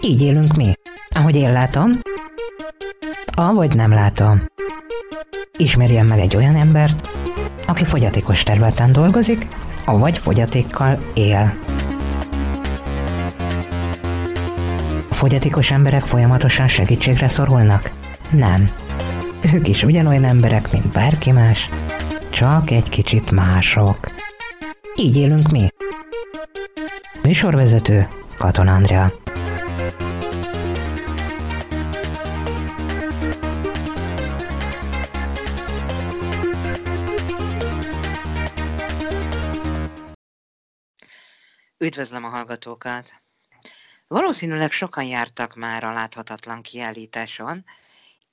Így élünk mi. Ahogy én látom, avagy nem látom. Ismerjen meg egy olyan embert, aki fogyatékos területen dolgozik, avagy fogyatékkal él. A fogyatékos emberek folyamatosan segítségre szorulnak? Nem. Ők is ugyanolyan emberek, mint bárki más, csak egy kicsit mások. Így élünk mi. Műsorvezető Katon Andrea. Üdvözlöm a hallgatókat! Valószínűleg sokan jártak már a láthatatlan kiállításon,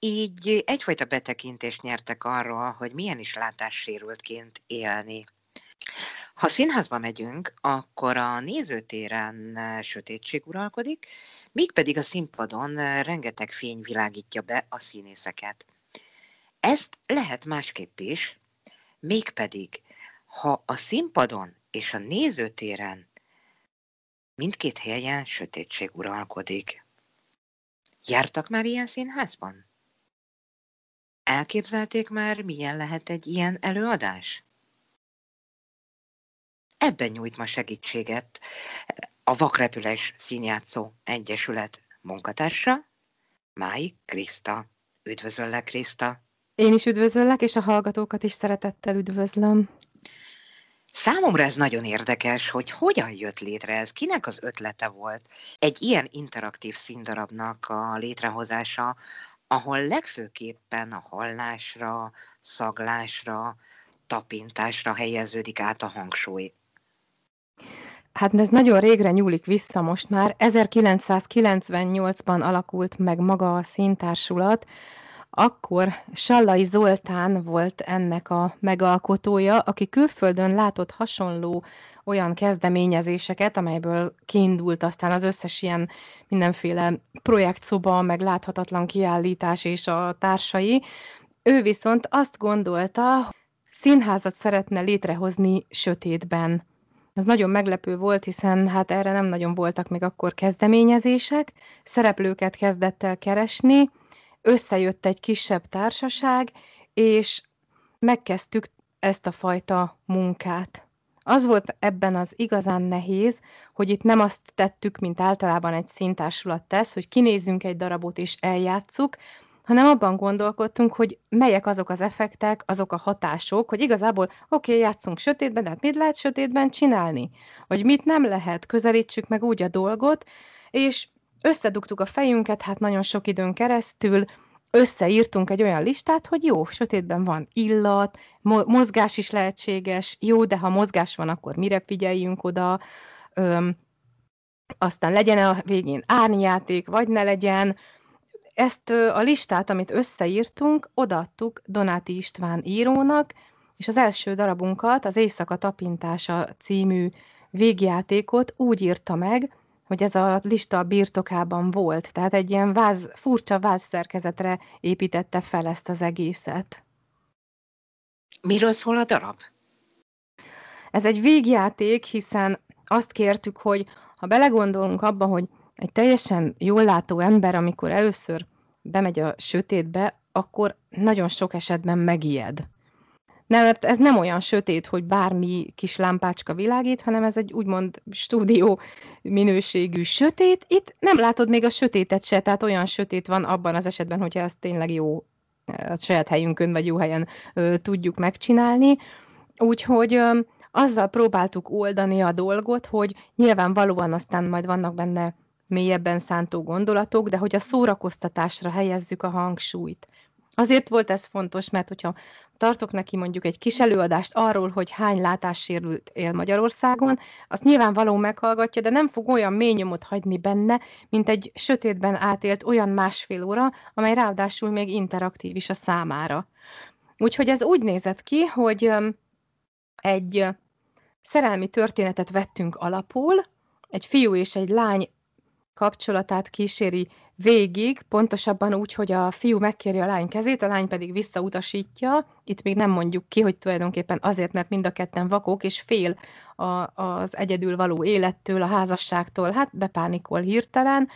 így egyfajta betekintést nyertek arról, hogy milyen is látássérültként élni. Ha színházba megyünk, akkor a nézőtéren sötétség uralkodik, míg pedig a színpadon rengeteg fény világítja be a színészeket. Ezt lehet másképp is, mégpedig, ha a színpadon és a nézőtéren mindkét helyen sötétség uralkodik. Jártak már ilyen színházban? Elképzelték már, milyen lehet egy ilyen előadás? Ebben nyújt ma segítséget a Vakrepüles Színjátszó Egyesület munkatársa, Máj Kriszta. Üdvözöllek, Kriszta! Én is üdvözöllek, és a hallgatókat is szeretettel üdvözlöm. Számomra ez nagyon érdekes, hogy hogyan jött létre ez, kinek az ötlete volt egy ilyen interaktív színdarabnak a létrehozása, ahol legfőképpen a hallásra, szaglásra, tapintásra helyeződik át a hangsúly. Hát ez nagyon régre nyúlik vissza most már. 1998-ban alakult meg maga a színtársulat, akkor Sallai Zoltán volt ennek a megalkotója, aki külföldön látott hasonló olyan kezdeményezéseket, amelyből kiindult aztán az összes ilyen mindenféle projektszoba, meg láthatatlan kiállítás és a társai. Ő viszont azt gondolta, színházat szeretne létrehozni sötétben. Ez nagyon meglepő volt, hiszen hát erre nem nagyon voltak még akkor kezdeményezések, szereplőket kezdett el keresni, összejött egy kisebb társaság, és megkezdtük ezt a fajta munkát. Az volt ebben az igazán nehéz, hogy itt nem azt tettük, mint általában egy színtársulat tesz, hogy kinézzünk egy darabot és eljátszuk, hanem abban gondolkodtunk, hogy melyek azok az effektek, azok a hatások, hogy igazából oké, okay, játszunk sötétben, de hát mit lehet sötétben csinálni? Vagy mit nem lehet, közelítsük meg úgy a dolgot, és összedugtuk a fejünket, hát nagyon sok időn keresztül, összeírtunk egy olyan listát, hogy jó, sötétben van illat, mozgás is lehetséges, jó, de ha mozgás van, akkor mire figyeljünk oda, öm, aztán legyen a végén árnyjáték, vagy ne legyen. Ezt a listát, amit összeírtunk, odaadtuk Donáti István írónak, és az első darabunkat, az Éjszaka tapintása című végjátékot úgy írta meg, hogy ez a lista a birtokában volt, tehát egy ilyen váz, furcsa vázszerkezetre építette fel ezt az egészet. Miről szól a darab? Ez egy végjáték, hiszen azt kértük, hogy ha belegondolunk abba, hogy egy teljesen jól látó ember, amikor először bemegy a sötétbe, akkor nagyon sok esetben megijed. Mert ez nem olyan sötét, hogy bármi kis lámpácska világít, hanem ez egy úgymond stúdió minőségű sötét. Itt nem látod még a sötétet se, tehát olyan sötét van abban az esetben, hogyha ez tényleg jó a saját helyünkön, vagy jó helyen ö, tudjuk megcsinálni. Úgyhogy ö, azzal próbáltuk oldani a dolgot, hogy nyilvánvalóan aztán majd vannak benne mélyebben szántó gondolatok, de hogy a szórakoztatásra helyezzük a hangsúlyt. Azért volt ez fontos, mert hogyha tartok neki mondjuk egy kis előadást arról, hogy hány látássérült él Magyarországon, azt nyilvánvaló meghallgatja, de nem fog olyan mély nyomot hagyni benne, mint egy sötétben átélt olyan másfél óra, amely ráadásul még interaktív is a számára. Úgyhogy ez úgy nézett ki, hogy egy szerelmi történetet vettünk alapul, egy fiú és egy lány kapcsolatát kíséri végig, pontosabban úgy, hogy a fiú megkéri a lány kezét, a lány pedig visszautasítja. Itt még nem mondjuk ki, hogy tulajdonképpen azért, mert mind a ketten vakok, és fél a, az egyedül való élettől, a házasságtól, hát bepánikol hirtelen.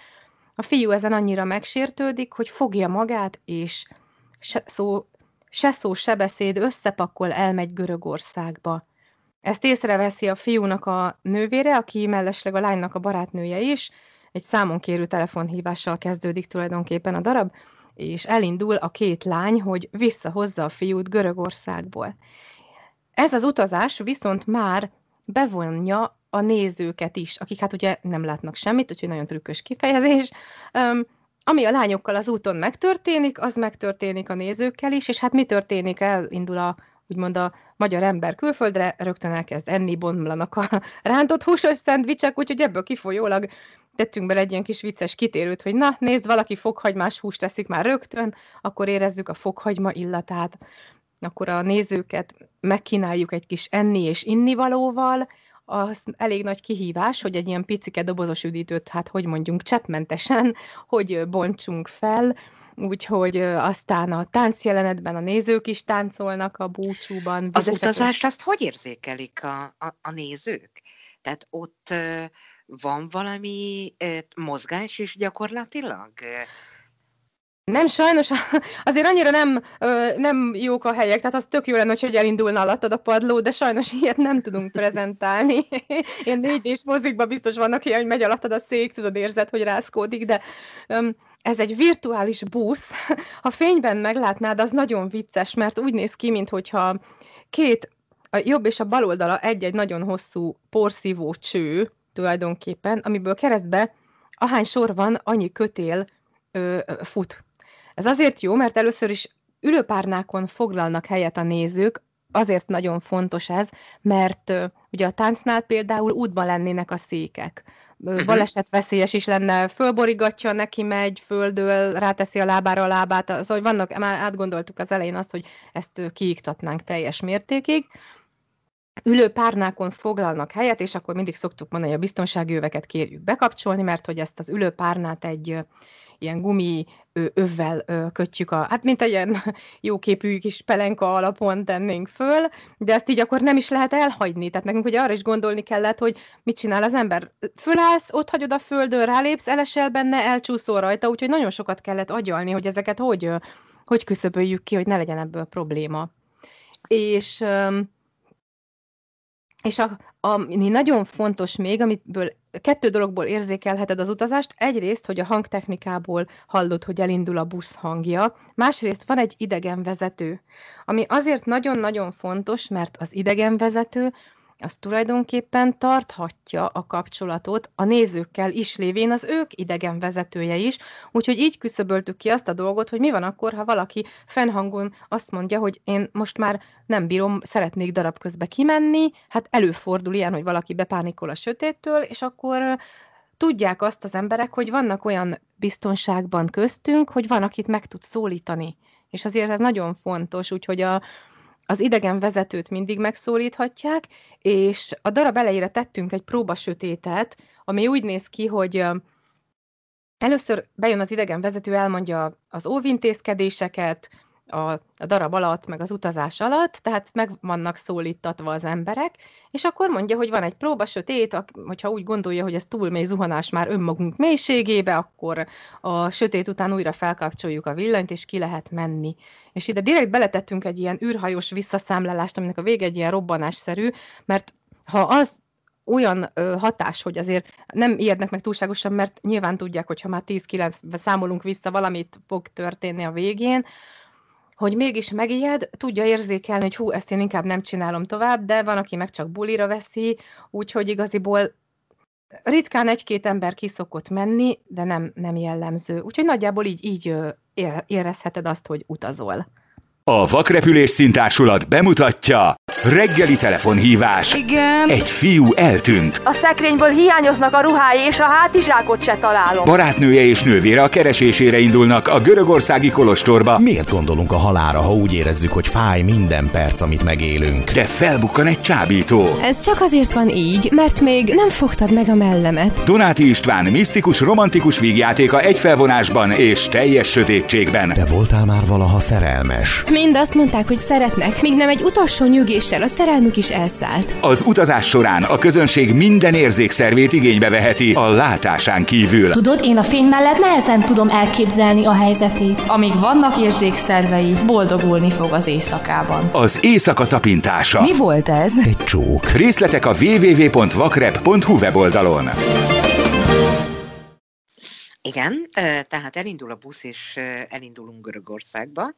A fiú ezen annyira megsértődik, hogy fogja magát, és se szó, se szó, se beszéd, összepakol, elmegy Görögországba. Ezt észreveszi a fiúnak a nővére, aki mellesleg a lánynak a barátnője is, egy számon kérő telefonhívással kezdődik tulajdonképpen a darab, és elindul a két lány, hogy visszahozza a fiút Görögországból. Ez az utazás viszont már bevonja a nézőket is, akik hát ugye nem látnak semmit, úgyhogy nagyon trükkös kifejezés. Um, ami a lányokkal az úton megtörténik, az megtörténik a nézőkkel is, és hát mi történik? Elindul a úgymond a magyar ember külföldre, rögtön elkezd enni, bomlanak a rántott húsos szendvicsek, úgyhogy ebből kifolyólag tettünk bele egy ilyen kis vicces kitérőt, hogy na, nézd, valaki fokhagymás húst teszik már rögtön, akkor érezzük a fokhagyma illatát, akkor a nézőket megkínáljuk egy kis enni és innivalóval, az elég nagy kihívás, hogy egy ilyen picike dobozos üdítőt, hát hogy mondjunk, cseppmentesen, hogy bontsunk fel, úgyhogy aztán a táncjelenetben a nézők is táncolnak a búcsúban. Az utazást azt hogy érzékelik a, a, a nézők? Tehát ott van valami mozgás is gyakorlatilag? Nem, sajnos azért annyira nem, nem jók a helyek, tehát az tök jó lenne, hogy elindulna alattad a padló, de sajnos ilyet nem tudunk prezentálni. Én négy és mozikban biztos vannak ilyen, hogy megy alattad a szék, tudod, érzed, hogy rászkódik, de ez egy virtuális busz. Ha fényben meglátnád, az nagyon vicces, mert úgy néz ki, mintha két, a jobb és a bal oldala egy-egy nagyon hosszú porszívó cső, tulajdonképpen, amiből keresztbe ahány sor van, annyi kötél ö, fut. Ez azért jó, mert először is ülőpárnákon foglalnak helyet a nézők, azért nagyon fontos ez, mert uh, ugye a táncnál például útban lennének a székek. Uh-huh. Baleset veszélyes is lenne, fölborigatja, neki megy, földől, ráteszi a lábára a lábát, szóval vannak, már átgondoltuk az elején azt, hogy ezt kiiktatnánk teljes mértékig ülő párnákon foglalnak helyet, és akkor mindig szoktuk mondani, hogy a biztonsági öveket kérjük bekapcsolni, mert hogy ezt az ülő párnát egy ilyen gumi övvel kötjük, a, hát mint egy ilyen jóképű kis pelenka alapon tennénk föl, de ezt így akkor nem is lehet elhagyni. Tehát nekünk ugye arra is gondolni kellett, hogy mit csinál az ember. Fölállsz, ott hagyod a földön, rálépsz, elesel benne, elcsúszol rajta, úgyhogy nagyon sokat kellett agyalni, hogy ezeket hogy, hogy küszöböljük ki, hogy ne legyen ebből probléma. És és a, ami nagyon fontos még, amiből kettő dologból érzékelheted az utazást. Egyrészt, hogy a hangtechnikából hallod, hogy elindul a busz hangja. Másrészt van egy idegenvezető, ami azért nagyon-nagyon fontos, mert az idegenvezető az tulajdonképpen tarthatja a kapcsolatot a nézőkkel is lévén az ők idegen vezetője is, úgyhogy így küszöböltük ki azt a dolgot, hogy mi van akkor, ha valaki fennhangon azt mondja, hogy én most már nem bírom, szeretnék darab közbe kimenni, hát előfordul ilyen, hogy valaki bepánikol a sötéttől, és akkor tudják azt az emberek, hogy vannak olyan biztonságban köztünk, hogy van, akit meg tud szólítani. És azért ez nagyon fontos, úgyhogy a, az idegen vezetőt mindig megszólíthatják, és a darab elejére tettünk egy próbasötétet, ami úgy néz ki, hogy először bejön az idegen vezető, elmondja az óvintézkedéseket, a, a darab alatt, meg az utazás alatt, tehát meg vannak szólítatva az emberek, és akkor mondja, hogy van egy próba sötét, hogyha úgy gondolja, hogy ez túl mély zuhanás már önmagunk mélységébe, akkor a sötét után újra felkapcsoljuk a villanyt, és ki lehet menni. És ide direkt beletettünk egy ilyen űrhajós visszaszámlálást, aminek a vége egy ilyen robbanásszerű, mert ha az olyan ö, hatás, hogy azért nem ijednek meg túlságosan, mert nyilván tudják, hogy ha már 10-9-be számolunk vissza, valamit fog történni a végén, hogy mégis megijed, tudja érzékelni, hogy hú, ezt én inkább nem csinálom tovább, de van, aki meg csak bulira veszi, úgyhogy igaziból ritkán egy-két ember kiszokott menni, de nem, nem jellemző. Úgyhogy nagyjából így, így érezheted azt, hogy utazol. A Vakrepülés Szintársulat bemutatja Reggeli telefonhívás. Igen. Egy fiú eltűnt. A szekrényből hiányoznak a ruhái, és a hátizsákot se találom. Barátnője és nővére a keresésére indulnak a görögországi kolostorba. Miért gondolunk a halára, ha úgy érezzük, hogy fáj minden perc, amit megélünk? De felbukkan egy csábító. Ez csak azért van így, mert még nem fogtad meg a mellemet. Donáti István misztikus, romantikus vígjátéka egy felvonásban és teljes sötétségben. Te voltál már valaha szerelmes? Mind azt mondták, hogy szeretnek, míg nem egy utolsó nyügéssel a szerelmük is elszállt. Az utazás során a közönség minden érzékszervét igénybe veheti a látásán kívül. Tudod, én a fény mellett nehezen tudom elképzelni a helyzetét. Amíg vannak érzékszervei, boldogulni fog az éjszakában. Az éjszaka tapintása. Mi volt ez? Egy csók. Részletek a www.vakrep.hu weboldalon. Igen, tehát elindul a busz, és elindulunk Görögországba.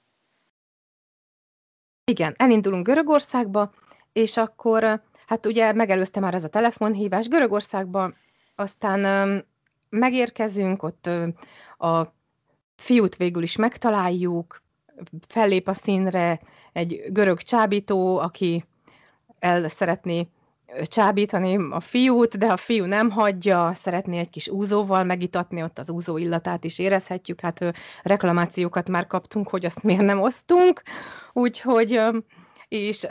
Igen, elindulunk Görögországba, és akkor, hát ugye megelőzte már ez a telefonhívás. Görögországba, aztán megérkezünk, ott a fiút végül is megtaláljuk, fellép a színre egy görög csábító, aki el szeretné csábítani a fiút, de a fiú nem hagyja, szeretné egy kis úzóval megitatni, ott az úzó illatát is érezhetjük, hát reklamációkat már kaptunk, hogy azt miért nem osztunk, úgyhogy, és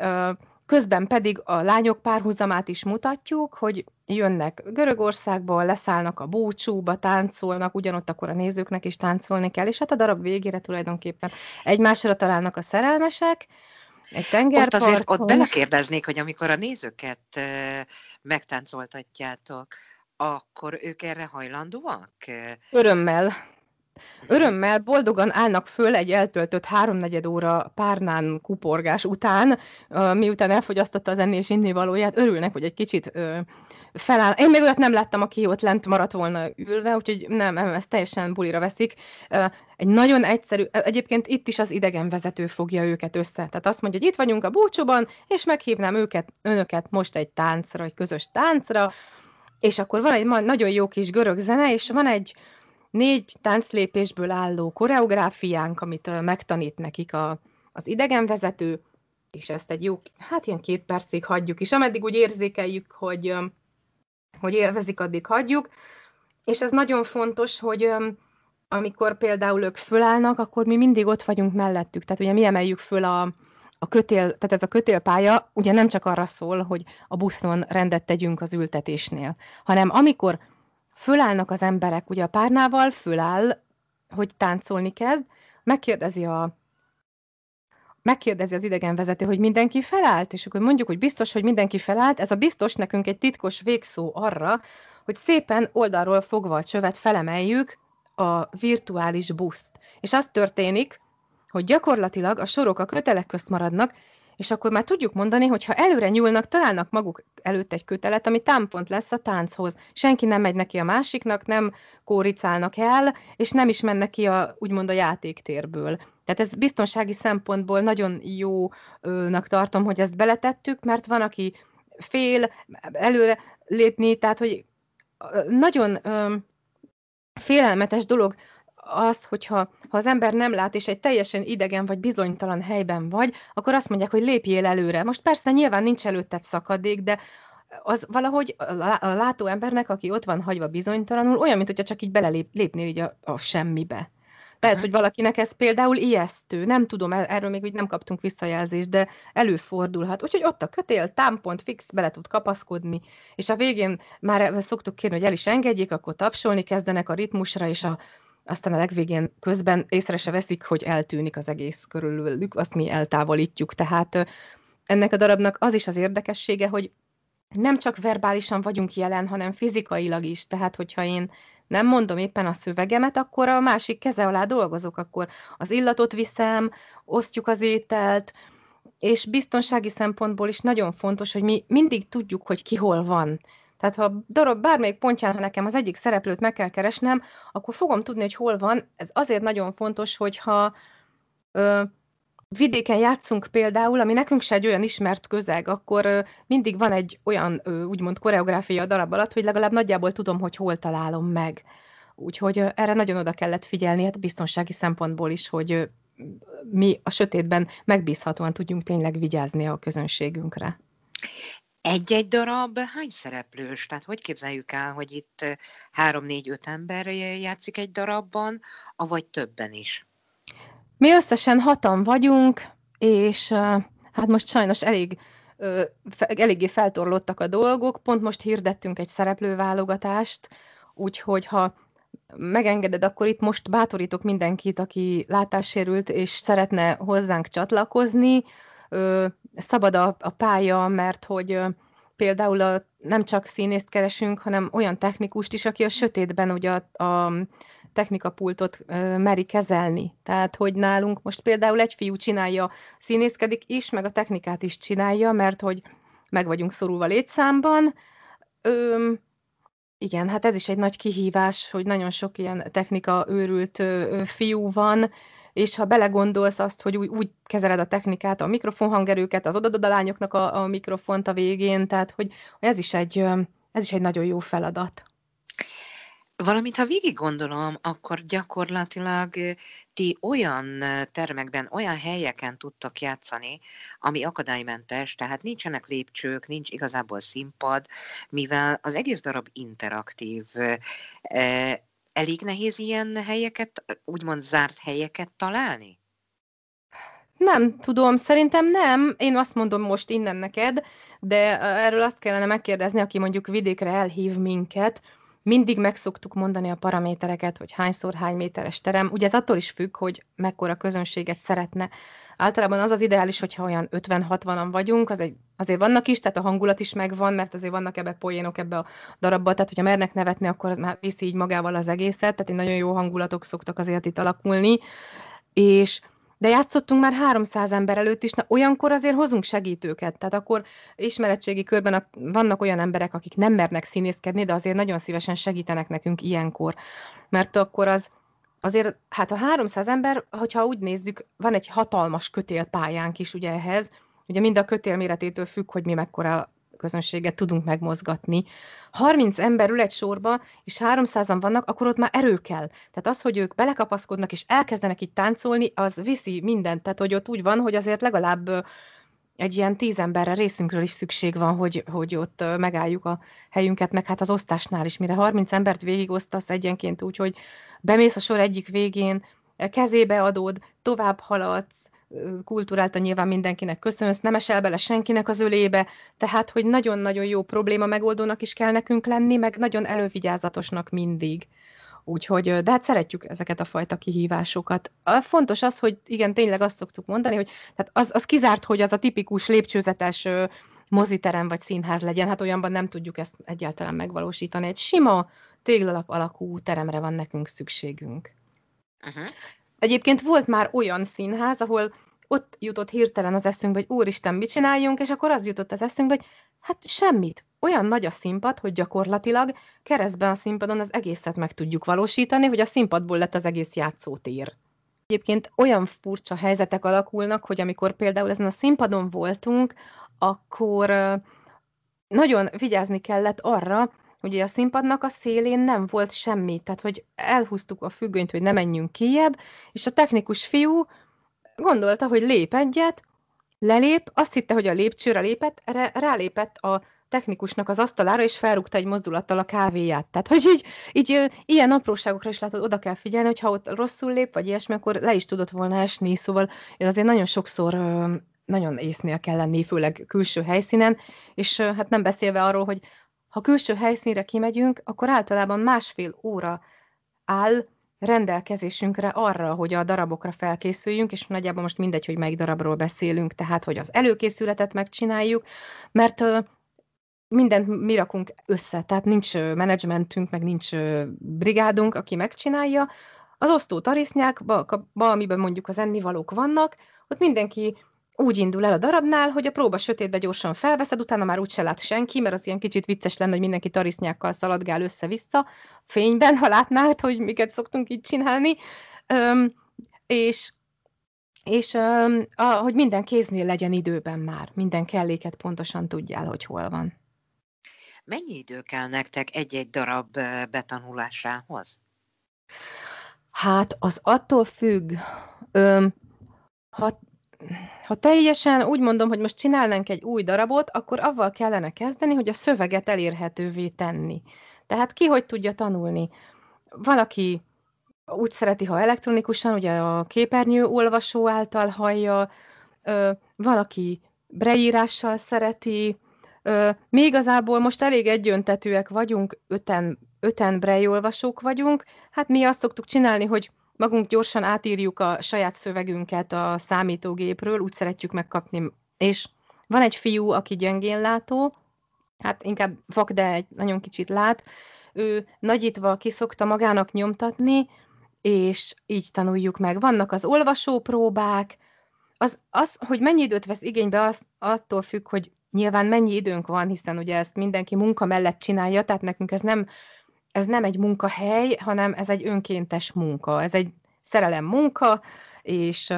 közben pedig a lányok párhuzamát is mutatjuk, hogy jönnek Görögországból, leszállnak a búcsúba, táncolnak, ugyanott akkor a nézőknek is táncolni kell, és hát a darab végére tulajdonképpen egymásra találnak a szerelmesek, egy Ott tengerparton. azért ott belekérdeznék, hogy amikor a nézőket megtáncoltatjátok, akkor ők erre hajlandóak? Örömmel. Örömmel, boldogan állnak föl egy eltöltött háromnegyed óra párnán kuporgás után, miután elfogyasztotta az enni és inni valóját, örülnek, hogy egy kicsit feláll. Én még olyat nem láttam, aki ott lent maradt volna ülve, úgyhogy nem, nem ezt teljesen bulira veszik. Egy nagyon egyszerű, egyébként itt is az idegenvezető fogja őket össze. Tehát azt mondja, hogy itt vagyunk a búcsúban, és meghívnám őket, önöket most egy táncra, egy közös táncra, és akkor van egy nagyon jó kis görög zene, és van egy négy tánclépésből álló koreográfiánk, amit megtanít nekik a, az idegenvezető, és ezt egy jó, hát ilyen két percig hagyjuk, és ameddig úgy érzékeljük, hogy, hogy élvezik, addig hagyjuk, és ez nagyon fontos, hogy amikor például ők fölállnak, akkor mi mindig ott vagyunk mellettük, tehát ugye mi emeljük föl a, a kötél, tehát ez a kötélpálya ugye nem csak arra szól, hogy a buszon rendet tegyünk az ültetésnél, hanem amikor fölállnak az emberek, ugye a párnával föláll, hogy táncolni kezd, megkérdezi a megkérdezi az idegenvezető, hogy mindenki felállt, és akkor mondjuk, hogy biztos, hogy mindenki felállt. Ez a biztos nekünk egy titkos végszó arra, hogy szépen oldalról fogva a csövet felemeljük a virtuális buszt. És az történik, hogy gyakorlatilag a sorok a kötelek közt maradnak, és akkor már tudjuk mondani, hogy ha előre nyúlnak, találnak maguk előtt egy kötelet, ami támpont lesz a tánchoz. Senki nem megy neki a másiknak, nem kóricálnak el, és nem is mennek ki a, úgymond a játéktérből. Tehát ez biztonsági szempontból nagyon jónak tartom, hogy ezt beletettük, mert van, aki fél előre lépni, tehát hogy nagyon félelmetes dolog az, hogyha ha az ember nem lát, és egy teljesen idegen vagy bizonytalan helyben vagy, akkor azt mondják, hogy lépjél előre. Most persze nyilván nincs előtted szakadék, de az valahogy a lá- a látó embernek, aki ott van hagyva bizonytalanul, olyan, mint hogyha csak így belelépnél így a, a semmibe. Lehet, Mhm. hogy valakinek ez például ijesztő, nem tudom, erről még úgy nem kaptunk visszajelzést, de előfordulhat. Úgyhogy ott a kötél, támpont fix, bele tud kapaszkodni, és a végén már szoktuk kérni, hogy el is engedjék, akkor tapsolni kezdenek a ritmusra, és a, aztán a legvégén közben észre se veszik, hogy eltűnik az egész körülülük, azt mi eltávolítjuk. Tehát ennek a darabnak az is az érdekessége, hogy nem csak verbálisan vagyunk jelen, hanem fizikailag is. Tehát, hogyha én nem mondom éppen a szövegemet, akkor a másik keze alá dolgozok, akkor az illatot viszem, osztjuk az ételt, és biztonsági szempontból is nagyon fontos, hogy mi mindig tudjuk, hogy ki hol van. Tehát ha a darab bármelyik pontján, nekem az egyik szereplőt meg kell keresnem, akkor fogom tudni, hogy hol van. Ez azért nagyon fontos, hogyha ö, vidéken játszunk például, ami nekünk se egy olyan ismert közeg, akkor ö, mindig van egy olyan ö, úgymond koreográfia a darab alatt, hogy legalább nagyjából tudom, hogy hol találom meg. Úgyhogy ö, erre nagyon oda kellett figyelni, hát biztonsági szempontból is, hogy ö, mi a sötétben megbízhatóan tudjunk tényleg vigyázni a közönségünkre. Egy-egy darab hány szereplős? Tehát hogy képzeljük el, hogy itt három-négy-öt ember játszik egy darabban, avagy többen is? Mi összesen hatan vagyunk, és hát most sajnos elég eléggé feltorlottak a dolgok. Pont most hirdettünk egy szereplőválogatást, úgyhogy ha megengeded, akkor itt most bátorítok mindenkit, aki látássérült és szeretne hozzánk csatlakozni. Szabad a, a pálya, mert hogy például a, nem csak színészt keresünk, hanem olyan technikust is, aki a sötétben ugye a, a technikapultot ö, meri kezelni. Tehát, hogy nálunk most például egy fiú csinálja, színészkedik is, meg a technikát is csinálja, mert hogy meg vagyunk szorulva létszámban. Ö, igen, hát ez is egy nagy kihívás, hogy nagyon sok ilyen technika őrült ö, fiú van, és ha belegondolsz azt, hogy úgy, úgy kezeled a technikát, a mikrofonhangerőket, az odadadalányoknak a, a mikrofont a végén, tehát hogy ez is egy, ez is egy nagyon jó feladat. Valamint, ha végig gondolom, akkor gyakorlatilag ti olyan termekben, olyan helyeken tudtak játszani, ami akadálymentes, tehát nincsenek lépcsők, nincs igazából színpad, mivel az egész darab interaktív. Elég nehéz ilyen helyeket, úgymond zárt helyeket találni? Nem tudom, szerintem nem. Én azt mondom most innen neked, de erről azt kellene megkérdezni, aki mondjuk vidékre elhív minket, mindig meg szoktuk mondani a paramétereket, hogy hányszor hány méteres terem. Ugye ez attól is függ, hogy mekkora közönséget szeretne. Általában az az ideális, hogyha olyan 50-60-an vagyunk, az egy, azért vannak is, tehát a hangulat is megvan, mert azért vannak ebbe poénok ebbe a darabba, tehát hogyha mernek nevetni, akkor az már viszi így magával az egészet, tehát nagyon jó hangulatok szoktak azért itt alakulni, és de játszottunk már 300 ember előtt is, na olyankor azért hozunk segítőket. Tehát akkor ismeretségi körben a, vannak olyan emberek, akik nem mernek színészkedni, de azért nagyon szívesen segítenek nekünk ilyenkor. Mert akkor az, azért, hát a 300 ember, hogyha úgy nézzük, van egy hatalmas kötélpályánk is ugye ehhez, ugye mind a kötél méretétől függ, hogy mi mekkora közönséget tudunk megmozgatni. 30 ember ül egy sorba, és 300-an vannak, akkor ott már erő kell. Tehát az, hogy ők belekapaszkodnak, és elkezdenek itt táncolni, az viszi mindent. Tehát, hogy ott úgy van, hogy azért legalább egy ilyen tíz emberre részünkről is szükség van, hogy, hogy ott megálljuk a helyünket, meg hát az osztásnál is, mire 30 embert végigosztasz egyenként úgy, hogy bemész a sor egyik végén, kezébe adod, tovább haladsz, kultúráltan nyilván mindenkinek köszönsz, nem esel bele senkinek az ölébe, tehát, hogy nagyon-nagyon jó probléma megoldónak is kell nekünk lenni, meg nagyon elővigyázatosnak mindig. Úgyhogy, de hát szeretjük ezeket a fajta kihívásokat. Fontos az, hogy igen, tényleg azt szoktuk mondani, hogy tehát az, az kizárt, hogy az a tipikus lépcsőzetes moziterem vagy színház legyen, hát olyanban nem tudjuk ezt egyáltalán megvalósítani. Egy sima, téglalap alakú teremre van nekünk szükségünk. Uh-huh. Egyébként volt már olyan színház, ahol ott jutott hirtelen az eszünkbe, hogy úristen, mit csináljunk, és akkor az jutott az eszünkbe, hogy hát semmit. Olyan nagy a színpad, hogy gyakorlatilag keresztben a színpadon az egészet meg tudjuk valósítani, hogy a színpadból lett az egész játszótér. Egyébként olyan furcsa helyzetek alakulnak, hogy amikor például ezen a színpadon voltunk, akkor nagyon vigyázni kellett arra, Ugye a színpadnak a szélén nem volt semmi, tehát hogy elhúztuk a függönyt, hogy ne menjünk kijebb, és a technikus fiú gondolta, hogy lép egyet, lelép, azt hitte, hogy a lépcsőre lépett, erre rálépett a technikusnak az asztalára, és felrúgta egy mozdulattal a kávéját. Tehát, hogy így, így ilyen apróságokra is látod, oda kell figyelni, hogy ha ott rosszul lép, vagy ilyesmi, akkor le is tudott volna esni, szóval azért nagyon sokszor nagyon észnél kell lenni, főleg külső helyszínen, és hát nem beszélve arról, hogy ha külső helyszínre kimegyünk, akkor általában másfél óra áll rendelkezésünkre arra, hogy a darabokra felkészüljünk, és nagyjából most mindegy, hogy melyik darabról beszélünk, tehát hogy az előkészületet megcsináljuk, mert mindent mi rakunk össze, tehát nincs menedzsmentünk, meg nincs brigádunk, aki megcsinálja. Az osztó tarisznyákba, amiben mondjuk az ennivalók vannak, ott mindenki úgy indul el a darabnál, hogy a próba sötétbe gyorsan felveszed, utána már úgyse lát senki, mert az ilyen kicsit vicces lenne, hogy mindenki tarisznyákkal szaladgál össze-vissza fényben, ha látnád, hogy miket szoktunk így csinálni. Öm, és és öm, a, hogy minden kéznél legyen időben már, minden kelléket pontosan tudjál, hogy hol van. Mennyi idő kell nektek egy-egy darab betanulásához? Hát az attól függ, öm, Ha, ha teljesen úgy mondom, hogy most csinálnánk egy új darabot, akkor avval kellene kezdeni, hogy a szöveget elérhetővé tenni. Tehát ki hogy tudja tanulni? Valaki úgy szereti, ha elektronikusan, ugye a képernyő olvasó által hallja, valaki breírással szereti, mi igazából most elég egyöntetőek vagyunk, öten, öten olvasók vagyunk, hát mi azt szoktuk csinálni, hogy magunk gyorsan átírjuk a saját szövegünket a számítógépről, úgy szeretjük megkapni, és van egy fiú, aki gyengén látó, hát inkább vak, de egy nagyon kicsit lát, ő nagyítva kiszokta magának nyomtatni, és így tanuljuk meg. Vannak az olvasópróbák, az, az, hogy mennyi időt vesz igénybe, az attól függ, hogy nyilván mennyi időnk van, hiszen ugye ezt mindenki munka mellett csinálja, tehát nekünk ez nem, ez nem egy munkahely, hanem ez egy önkéntes munka, ez egy szerelem munka, és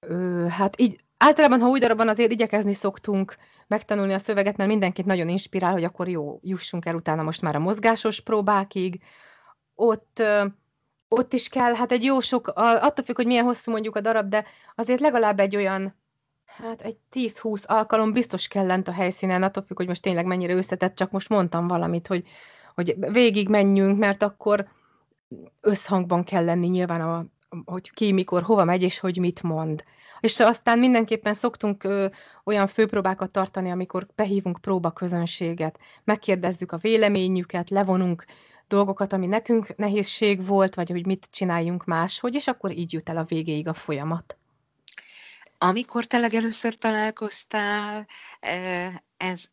ö, hát így általában, ha új darabban azért igyekezni szoktunk megtanulni a szöveget, mert mindenkit nagyon inspirál, hogy akkor jó, jussunk el utána most már a mozgásos próbákig. Ott ott is kell, hát egy jó sok, attól függ, hogy milyen hosszú mondjuk a darab, de azért legalább egy olyan, hát egy 10-20 alkalom biztos kell lent a helyszínen, attól függ, hogy most tényleg mennyire összetett, csak most mondtam valamit, hogy, hogy végig menjünk, mert akkor összhangban kell lenni nyilván, a, hogy ki, mikor, hova megy, és hogy mit mond. És aztán mindenképpen szoktunk ö, olyan főpróbákat tartani, amikor behívunk próbaközönséget, megkérdezzük a véleményüket, levonunk dolgokat, ami nekünk nehézség volt, vagy hogy mit csináljunk máshogy, és akkor így jut el a végéig a folyamat. Amikor te legelőször találkoztál ez,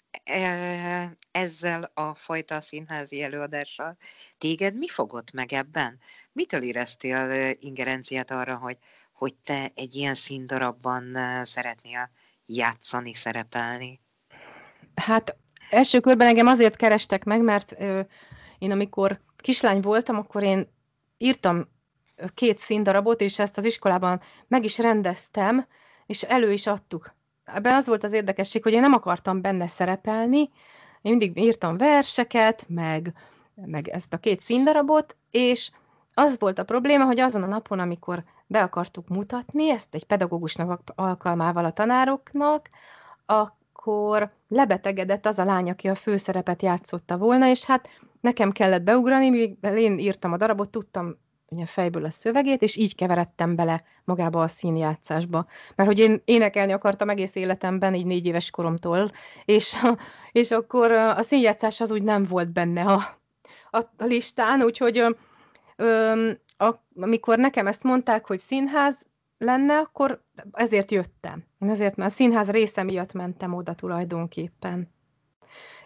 ezzel a fajta színházi előadással, téged mi fogott meg ebben? Mitől éreztél ingerenciát arra, hogy, hogy te egy ilyen színdarabban szeretnél játszani, szerepelni? Hát első körben engem azért kerestek meg, mert én amikor kislány voltam, akkor én írtam két színdarabot, és ezt az iskolában meg is rendeztem, és elő is adtuk. Ebben az volt az érdekesség, hogy én nem akartam benne szerepelni, én mindig írtam verseket, meg, meg ezt a két színdarabot, és az volt a probléma, hogy azon a napon, amikor be akartuk mutatni, ezt egy pedagógusnak alkalmával a tanároknak, akkor lebetegedett az a lány, aki a főszerepet játszotta volna, és hát nekem kellett beugrani, mivel én írtam a darabot, tudtam ugye fejből a szövegét, és így keveredtem bele magába a színjátszásba. Mert hogy én énekelni akartam egész életemben, így négy éves koromtól, és, és akkor a színjátszás az úgy nem volt benne a, a, a listán, úgyhogy ö, a, amikor nekem ezt mondták, hogy színház lenne, akkor ezért jöttem. Én ezért, mert a színház része miatt mentem oda tulajdonképpen.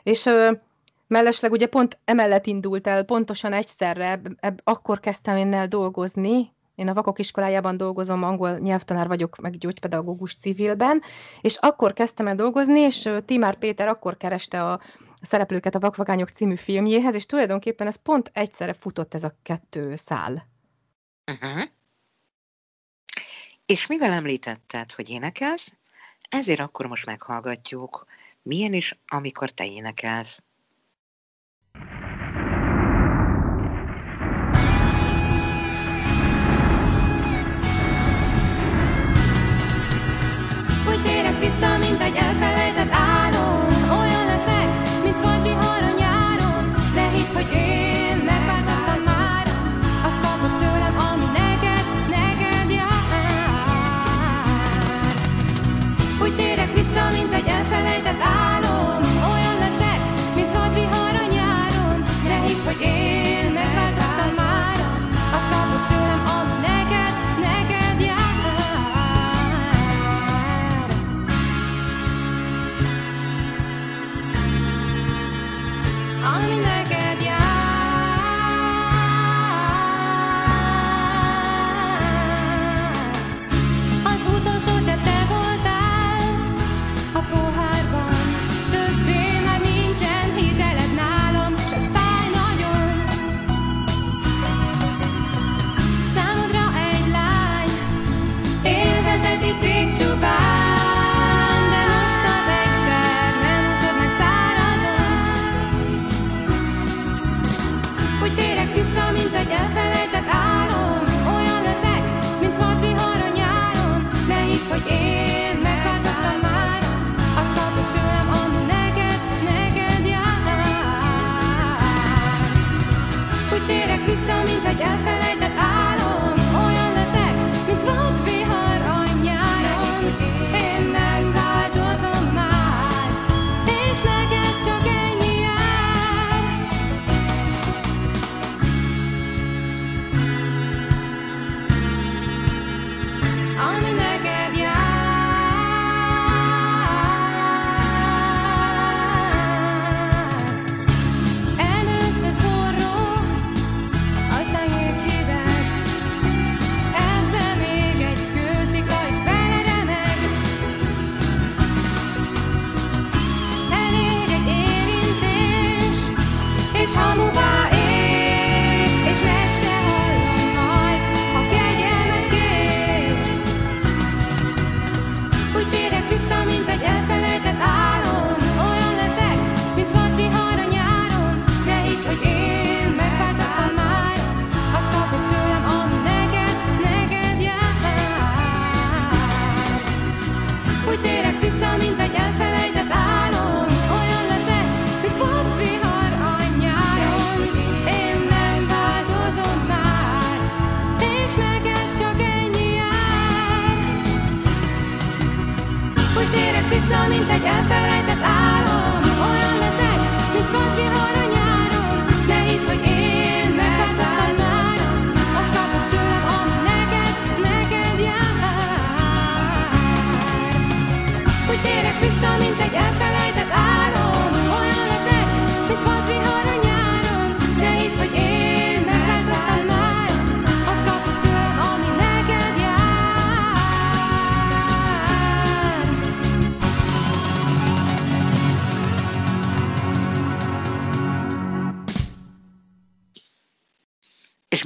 És ö, Mellesleg ugye pont emellett indult el, pontosan egyszerre, eb, akkor kezdtem én el dolgozni, én a vakok iskolájában dolgozom, angol nyelvtanár vagyok, meg gyógypedagógus civilben, és akkor kezdtem el dolgozni, és Timár Péter akkor kereste a, szereplőket a Vakvagányok című filmjéhez, és tulajdonképpen ez pont egyszerre futott ez a kettő szál. Uh-huh. És mivel említetted, hogy énekelsz, ezért akkor most meghallgatjuk, milyen is, amikor te énekelsz. Vissza, mint egy elfelejtett álom hogy.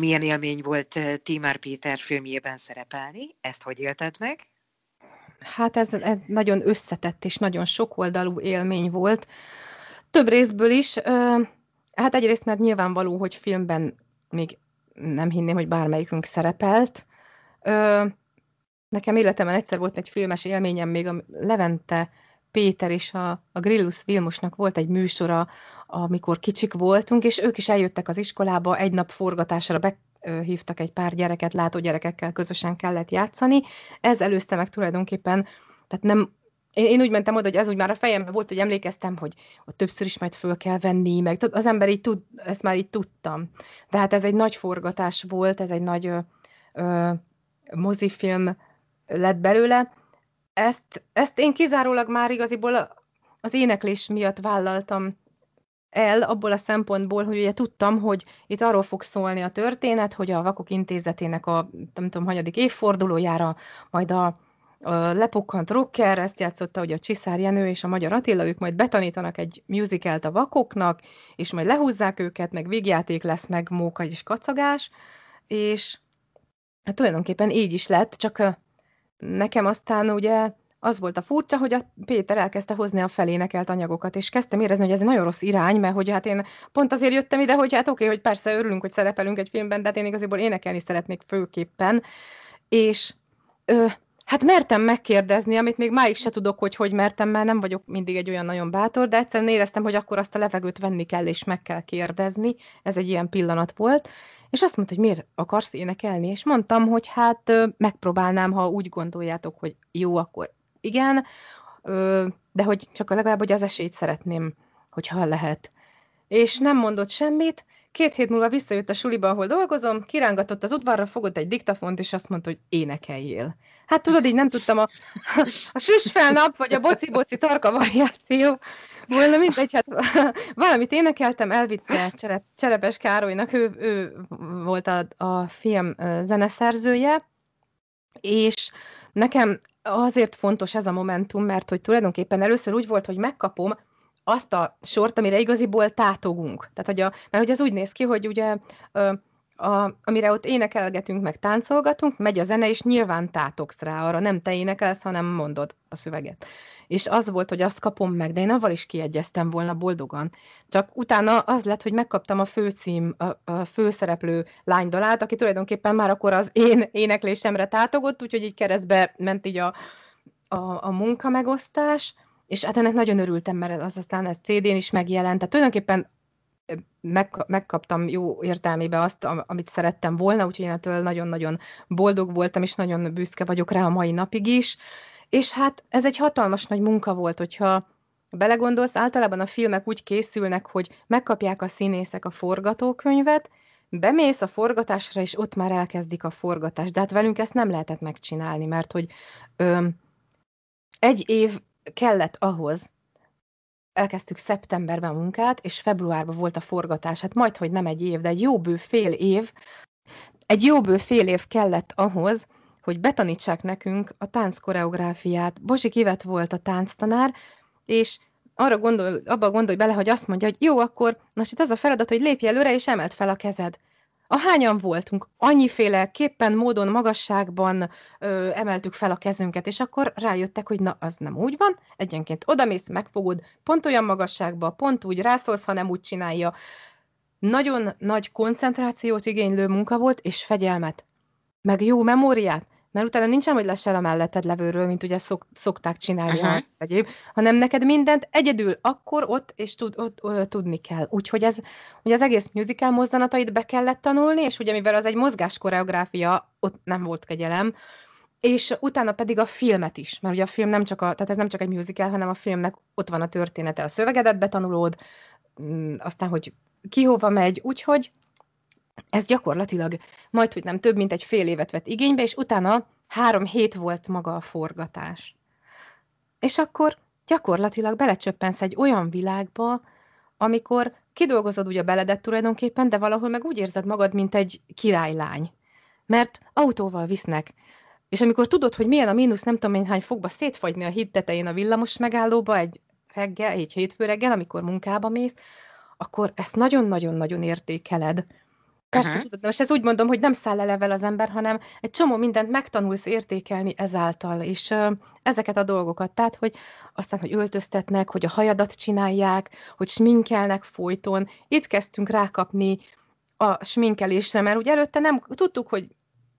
Milyen élmény volt Timár Péter filmjében szerepelni? Ezt hogy élted meg? Hát ez, ez nagyon összetett és nagyon sokoldalú élmény volt. Több részből is. Hát egyrészt, mert nyilvánvaló, hogy filmben még nem hinném, hogy bármelyikünk szerepelt. Nekem életemben egyszer volt egy filmes élményem, még a Levente Péter és a, a Grillus Vilmosnak volt egy műsora, amikor kicsik voltunk, és ők is eljöttek az iskolába, egy nap forgatásra behívtak egy pár gyereket, látógyerekekkel közösen kellett játszani. Ez előzte meg tulajdonképpen, tehát nem én, én úgy mentem oda, hogy ez úgy már a fejemben volt, hogy emlékeztem, hogy ott többször is majd föl kell venni, meg az ember így tud, ezt már így tudtam. De hát ez egy nagy forgatás volt, ez egy nagy ö, ö, mozifilm lett belőle. Ezt, ezt én kizárólag már igaziból az éneklés miatt vállaltam el abból a szempontból, hogy ugye tudtam, hogy itt arról fog szólni a történet, hogy a Vakok Intézetének a nem tudom, hanyadik évfordulójára majd a, a lepukkant rocker, ezt játszotta ugye a Csiszár Jenő és a Magyar Attila, ők majd betanítanak egy musicalt a vakoknak, és majd lehúzzák őket, meg végjáték lesz, meg móka és kacagás, és hát tulajdonképpen így is lett, csak nekem aztán ugye az volt a furcsa, hogy a Péter elkezdte hozni a felénekelt anyagokat, és kezdtem érezni, hogy ez egy nagyon rossz irány, mert hogy hát én pont azért jöttem ide, hogy hát oké, hogy persze örülünk, hogy szerepelünk egy filmben, de hát én igaziból énekelni szeretnék főképpen, és ö, hát mertem megkérdezni, amit még máig se tudok, hogy hogy mertem, mert nem vagyok mindig egy olyan nagyon bátor, de egyszerűen éreztem, hogy akkor azt a levegőt venni kell, és meg kell kérdezni. Ez egy ilyen pillanat volt. És azt mondta, hogy miért akarsz énekelni? És mondtam, hogy hát ö, megpróbálnám, ha úgy gondoljátok, hogy jó, akkor igen, de hogy csak legalább, hogy az esélyt szeretném, hogyha lehet. És nem mondott semmit, két hét múlva visszajött a suliba, ahol dolgozom, kirángatott az udvarra, fogott egy diktafont, és azt mondta, hogy énekeljél. Hát tudod, így nem tudtam a, a süsfelnap, vagy a boci-boci tarka variáció, volna mindegy, hát valamit énekeltem, elvitte Cserep, Cserepes Károlynak, ő, ő volt a, a film zeneszerzője, és nekem azért fontos ez a momentum, mert hogy tulajdonképpen először úgy volt, hogy megkapom azt a sort, amire igaziból tátogunk. Tehát, hogy a, mert hogy ez úgy néz ki, hogy ugye a, amire ott énekelgetünk, meg táncolgatunk, megy a zene, és nyilván tátogsz rá arra, nem te énekelsz, hanem mondod a szöveget. És az volt, hogy azt kapom meg, de én avval is kiegyeztem volna boldogan. Csak utána az lett, hogy megkaptam a főcím, a, a főszereplő lánydalát, aki tulajdonképpen már akkor az én éneklésemre tátogott, úgyhogy így keresztbe ment így a, a, a munkamegosztás, és hát ennek nagyon örültem, mert az aztán ez CD-n is megjelent, tehát tulajdonképpen meg, megkaptam jó értelmébe azt, amit szerettem volna, úgyhogy én ettől nagyon-nagyon boldog voltam, és nagyon büszke vagyok rá a mai napig is. És hát ez egy hatalmas nagy munka volt, hogyha belegondolsz, általában a filmek úgy készülnek, hogy megkapják a színészek a forgatókönyvet, bemész a forgatásra, és ott már elkezdik a forgatást. De hát velünk ezt nem lehetett megcsinálni, mert hogy ö, egy év kellett ahhoz, elkezdtük szeptemberben a munkát, és februárban volt a forgatás. Hát majd, hogy nem egy év, de egy jó bő fél év, egy jó bő fél év kellett ahhoz, hogy betanítsák nekünk a tánckoreográfiát. Bozsi Kivet volt a tánctanár, és arra gondol, abba gondolj bele, hogy azt mondja, hogy jó, akkor most itt az a feladat, hogy lépj előre, és emelt fel a kezed. A hányan voltunk? Annyiféle képpen, módon, magasságban ö, emeltük fel a kezünket, és akkor rájöttek, hogy na, az nem úgy van, egyenként odamész, megfogod, pont olyan magasságba, pont úgy rászólsz, ha nem úgy csinálja. Nagyon nagy koncentrációt igénylő munka volt, és fegyelmet. Meg jó memóriát, mert utána nincsen, hogy lesel a melletted levőről, mint ugye szok, szokták csinálni uh-huh. egyéb, hanem neked mindent egyedül akkor ott, és tud, ott, ott, tudni kell. Úgyhogy ez, ugye az egész musical mozzanatait be kellett tanulni, és ugye mivel az egy mozgás koreográfia, ott nem volt kegyelem, és utána pedig a filmet is, mert ugye a film nem csak a, tehát ez nem csak egy musical, hanem a filmnek ott van a története, a szövegedet betanulód, mm, aztán, hogy ki hova megy, úgyhogy ez gyakorlatilag majd, hogy nem több, mint egy fél évet vett igénybe, és utána három hét volt maga a forgatás. És akkor gyakorlatilag belecsöppensz egy olyan világba, amikor kidolgozod ugye a beledet tulajdonképpen, de valahol meg úgy érzed magad, mint egy királylány. Mert autóval visznek. És amikor tudod, hogy milyen a mínusz nem tudom én hány fokba szétfagyni a híd tetején a villamos megállóba egy reggel, egy hétfő reggel, amikor munkába mész, akkor ezt nagyon-nagyon-nagyon értékeled. Persze, Aha. tudod, de most ez úgy mondom, hogy nem száll elevel az ember, hanem egy csomó mindent megtanulsz értékelni ezáltal, és ö, ezeket a dolgokat, tehát, hogy aztán, hogy öltöztetnek, hogy a hajadat csinálják, hogy sminkelnek folyton. Itt kezdtünk rákapni a sminkelésre, mert ugye előtte nem tudtuk, hogy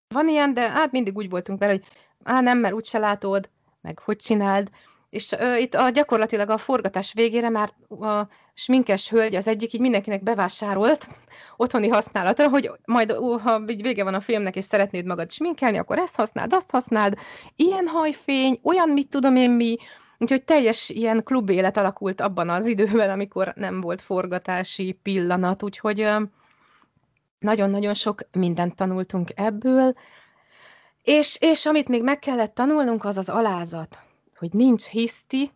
van ilyen, de hát mindig úgy voltunk vele, hogy á, nem, mert úgyse látod, meg hogy csináld. És ö, itt a, gyakorlatilag a forgatás végére már a sminkes hölgy az egyik így mindenkinek bevásárolt otthoni használatra, hogy majd ó, ha így vége van a filmnek, és szeretnéd magad sminkelni, akkor ezt használd, azt használd, ilyen hajfény, olyan mit tudom én mi, úgyhogy teljes ilyen klubélet alakult abban az időben, amikor nem volt forgatási pillanat, úgyhogy nagyon-nagyon sok mindent tanultunk ebből, és, és amit még meg kellett tanulnunk, az az alázat, hogy nincs hiszti,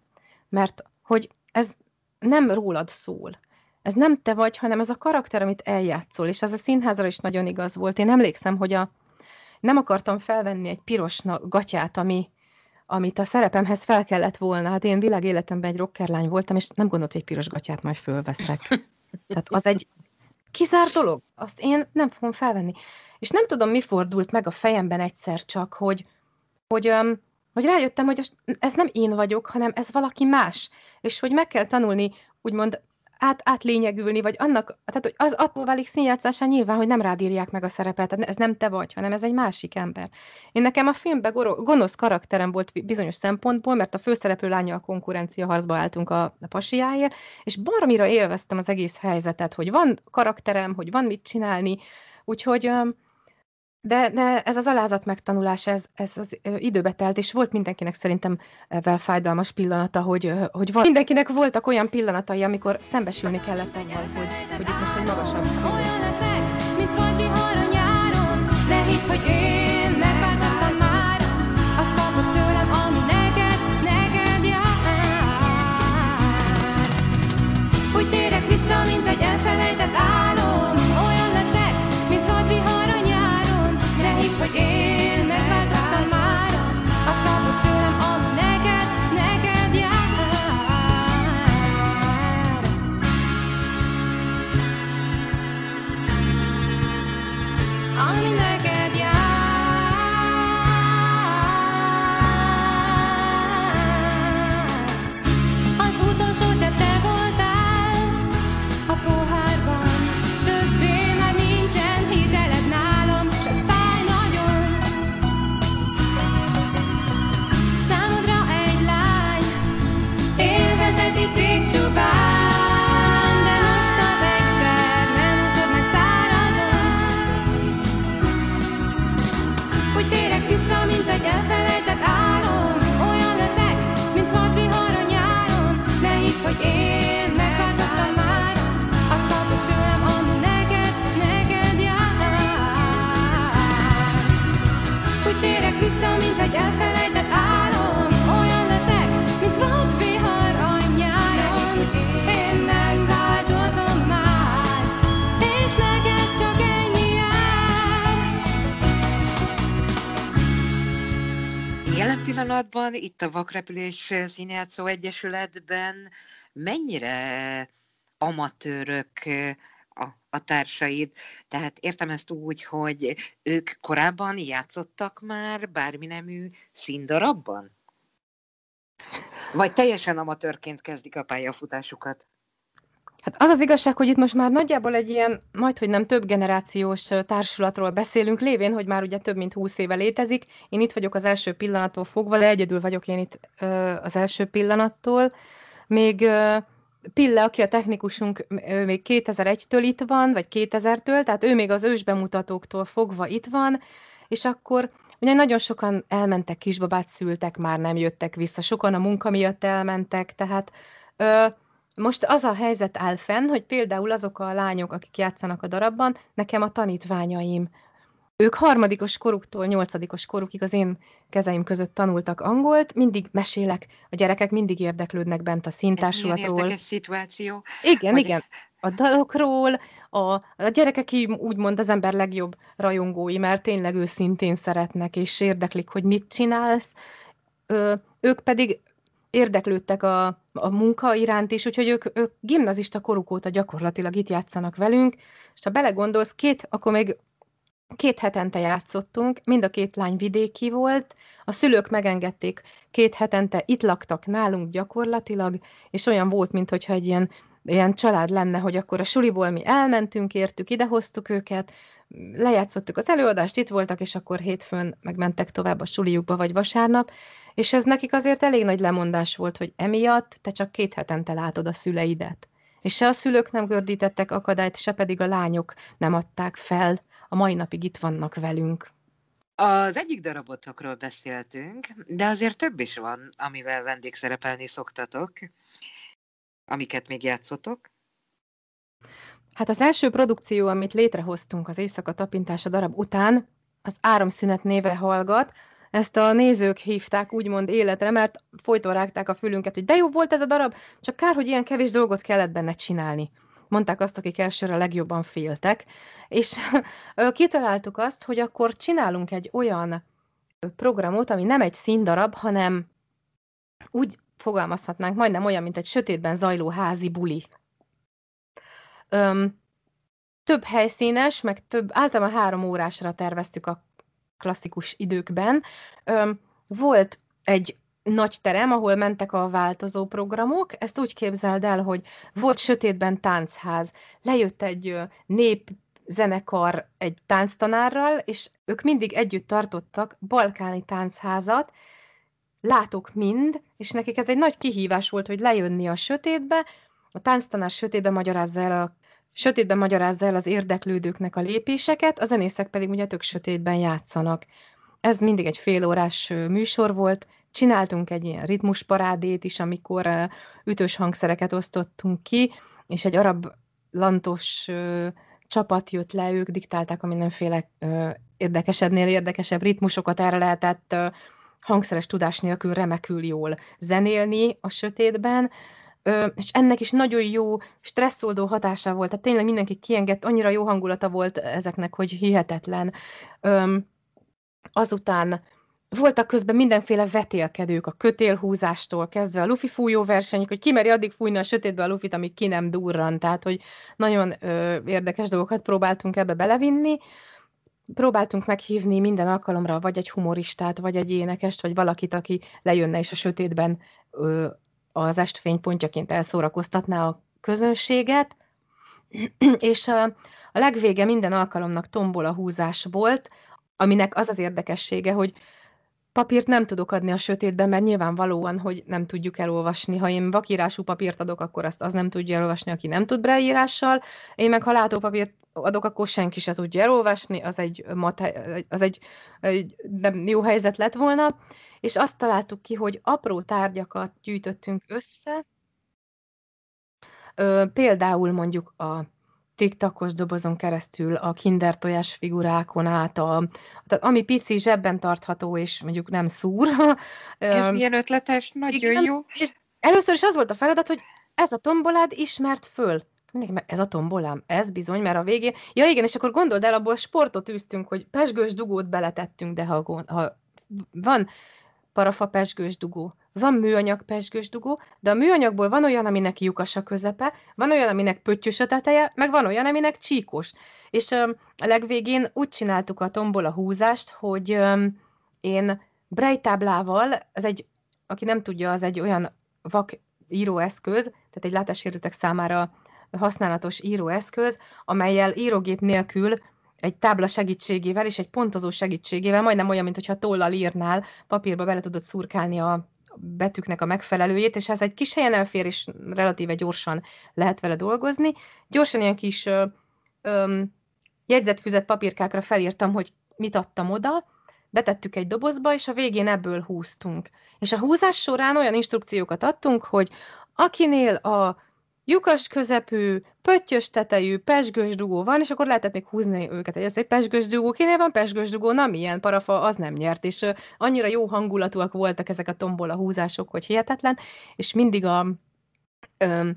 mert hogy ez nem rólad szól. Ez nem te vagy, hanem ez a karakter, amit eljátszol, és ez a színházra is nagyon igaz volt. Én emlékszem, hogy a, nem akartam felvenni egy piros gatyát, ami, amit a szerepemhez fel kellett volna. Hát én világéletemben egy rockerlány voltam, és nem gondolt, hogy egy piros gatyát majd fölveszek. Tehát az egy kizárt dolog. Azt én nem fogom felvenni. És nem tudom, mi fordult meg a fejemben egyszer csak, hogy, hogy, um, hogy rájöttem, hogy ez nem én vagyok, hanem ez valaki más. És hogy meg kell tanulni, úgymond át, átlényegülni, vagy annak, tehát hogy az attól válik színjátszásá nyilván, hogy nem rád írják meg a szerepet, tehát ez nem te vagy, hanem ez egy másik ember. Én nekem a filmben gonosz karakterem volt bizonyos szempontból, mert a főszereplő lánya a konkurencia harcba álltunk a, a pasiáért, és baromira élveztem az egész helyzetet, hogy van karakterem, hogy van mit csinálni, úgyhogy de, de ez az alázat megtanulás, ez, ez az időbe telt, és volt mindenkinek szerintem ebben fájdalmas pillanata, hogy, hogy van. Mindenkinek voltak olyan pillanatai, amikor szembesülni kellett avval, hogy, hogy itt most egy magasabb pillanatban itt a Vakrepülés Színjátszó Egyesületben mennyire amatőrök a, a társaid? Tehát értem ezt úgy, hogy ők korábban játszottak már bármi nemű színdarabban? Vagy teljesen amatőrként kezdik a pályafutásukat? Hát az az igazság, hogy itt most már nagyjából egy ilyen, majd hogy nem több generációs társulatról beszélünk, lévén, hogy már ugye több mint húsz éve létezik. Én itt vagyok az első pillanattól fogva, de egyedül vagyok én itt ö, az első pillanattól. Még ö, Pille, aki a technikusunk, ő még 2001-től itt van, vagy 2000-től, tehát ő még az ősbemutatóktól fogva itt van, és akkor ugye nagyon sokan elmentek, kisbabát szültek, már nem jöttek vissza, sokan a munka miatt elmentek, tehát ö, most az a helyzet áll fenn, hogy például azok a lányok, akik játszanak a darabban, nekem a tanítványaim. Ők harmadikos koruktól nyolcadikos korukig az én kezeim között tanultak angolt, mindig mesélek, a gyerekek mindig érdeklődnek bent a Ez milyen színtársulatról. érdekes szituáció. Igen, hogy- igen. A dalokról, a, a gyerekek így úgymond az ember legjobb rajongói, mert tényleg őszintén szeretnek, és érdeklik, hogy mit csinálsz. Ö, ők pedig érdeklődtek a, a munka iránt is, úgyhogy ők, ők gimnazista koruk óta gyakorlatilag itt játszanak velünk, és ha belegondolsz, két, akkor még két hetente játszottunk, mind a két lány vidéki volt, a szülők megengedték, két hetente itt laktak nálunk gyakorlatilag, és olyan volt, mintha egy ilyen, ilyen család lenne, hogy akkor a suliból mi elmentünk, értük, idehoztuk őket, lejátszottuk az előadást, itt voltak, és akkor hétfőn megmentek tovább a suliukba, vagy vasárnap, és ez nekik azért elég nagy lemondás volt, hogy emiatt te csak két hetente látod a szüleidet. És se a szülők nem gördítettek akadályt, se pedig a lányok nem adták fel. A mai napig itt vannak velünk. Az egyik darabotokról beszéltünk, de azért több is van, amivel vendégszerepelni szoktatok, amiket még játszotok. Hát az első produkció, amit létrehoztunk az Éjszaka tapintása darab után, az Áramszünet névre hallgat. Ezt a nézők hívták úgymond életre, mert folyton rágták a fülünket, hogy de jó volt ez a darab, csak kár, hogy ilyen kevés dolgot kellett benne csinálni. Mondták azt, akik elsőre legjobban féltek. És kitaláltuk azt, hogy akkor csinálunk egy olyan programot, ami nem egy színdarab, hanem úgy fogalmazhatnánk, majdnem olyan, mint egy sötétben zajló házi buli. Öm, több helyszínes, meg több, általában három órásra terveztük a klasszikus időkben. Öm, volt egy nagy terem, ahol mentek a változó programok. Ezt úgy képzeld el, hogy volt sötétben táncház. Lejött egy nép zenekar egy tánctanárral, és ők mindig együtt tartottak balkáni táncházat, látok mind, és nekik ez egy nagy kihívás volt, hogy lejönni a sötétbe, a tánctanár sötétben magyarázza el a sötétben magyarázza el az érdeklődőknek a lépéseket, a zenészek pedig ugye tök sötétben játszanak. Ez mindig egy félórás műsor volt, csináltunk egy ilyen ritmusparádét is, amikor ütős hangszereket osztottunk ki, és egy arab lantos csapat jött le, ők diktálták a mindenféle érdekesebbnél érdekesebb ritmusokat, erre lehetett hangszeres tudás nélkül remekül jól zenélni a sötétben, és ennek is nagyon jó stresszoldó hatása volt, tehát tényleg mindenki kiengett, annyira jó hangulata volt ezeknek, hogy hihetetlen. Azután voltak közben mindenféle vetélkedők, a kötélhúzástól kezdve a lufi fújó versenyig, hogy ki meri addig fújni a sötétbe a lufit, amíg ki nem durran, tehát hogy nagyon ö, érdekes dolgokat próbáltunk ebbe belevinni. Próbáltunk meghívni minden alkalomra vagy egy humoristát, vagy egy énekest, vagy valakit, aki lejönne és a sötétben ö, az estfény pontjaként elszórakoztatná a közönséget, és a, a legvége minden alkalomnak tombola húzás volt, aminek az az érdekessége, hogy papírt nem tudok adni a sötétben, mert nyilvánvalóan, hogy nem tudjuk elolvasni. Ha én vakírású papírt adok, akkor azt az nem tudja elolvasni, aki nem tud breírással. Én meg ha látópapírt adok, akkor senki se tudja elolvasni, az egy, az egy, egy nem jó helyzet lett volna. És azt találtuk ki, hogy apró tárgyakat gyűjtöttünk össze, például mondjuk a tiktakos dobozon keresztül a kinder tojás figurákon át, a, tehát ami pici zsebben tartható, és mondjuk nem szúr. Ez milyen ötletes, nagyon Igen, jó. És először is az volt a feladat, hogy ez a tombolád ismert föl. Ez a tombolám, ez bizony, mert a végén... Ja igen, és akkor gondold el, abból sportot űztünk, hogy pesgős dugót beletettünk, de ha, ha van parafa pesgős dugó, van műanyag pesgős dugó, de a műanyagból van olyan, aminek lyukas a közepe, van olyan, aminek pöttyös a teteje, meg van olyan, aminek csíkos. És um, a legvégén úgy csináltuk a tombol a húzást, hogy um, én brejtáblával, ez egy, aki nem tudja, az egy olyan vak íróeszköz, tehát egy látássérültek számára használatos íróeszköz, amelyel írógép nélkül egy tábla segítségével és egy pontozó segítségével, majdnem olyan, mintha tollal írnál, papírba bele tudod szurkálni a betűknek a megfelelőjét, és ez egy kis helyen elfér, és relatíve gyorsan lehet vele dolgozni. Gyorsan ilyen kis ö, ö, jegyzetfüzet papírkákra felírtam, hogy mit adtam oda, betettük egy dobozba, és a végén ebből húztunk. És a húzás során olyan instrukciókat adtunk, hogy akinél a lyukas közepű, pöttyös tetejű, pesgős dugó van, és akkor lehetett még húzni őket. Ez egy pesgős dugó, kinél van pesgős dugó, na milyen parafa, az nem nyert, és annyira jó hangulatúak voltak ezek a tombola húzások, hogy hihetetlen, és mindig a um,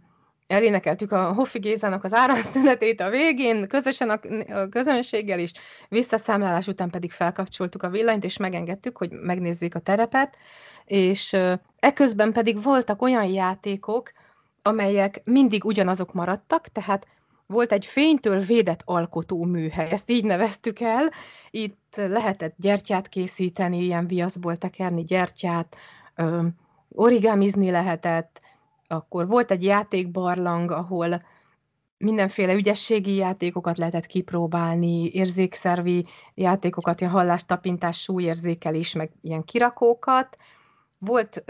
elénekeltük a Hoffi Gézának az áramszünetét a végén, közösen a, a közönséggel is, visszaszámlálás után pedig felkapcsoltuk a villanyt, és megengedtük, hogy megnézzék a terepet, és eközben pedig voltak olyan játékok, amelyek mindig ugyanazok maradtak, tehát volt egy fénytől védett alkotó műhely, ezt így neveztük el. Itt lehetett gyertyát készíteni, ilyen viaszból tekerni gyertyát, origamizni lehetett, akkor volt egy játékbarlang, ahol mindenféle ügyességi játékokat lehetett kipróbálni, érzékszervi játékokat, ilyen hallástapintás, súlyérzékelés, meg ilyen kirakókat. Volt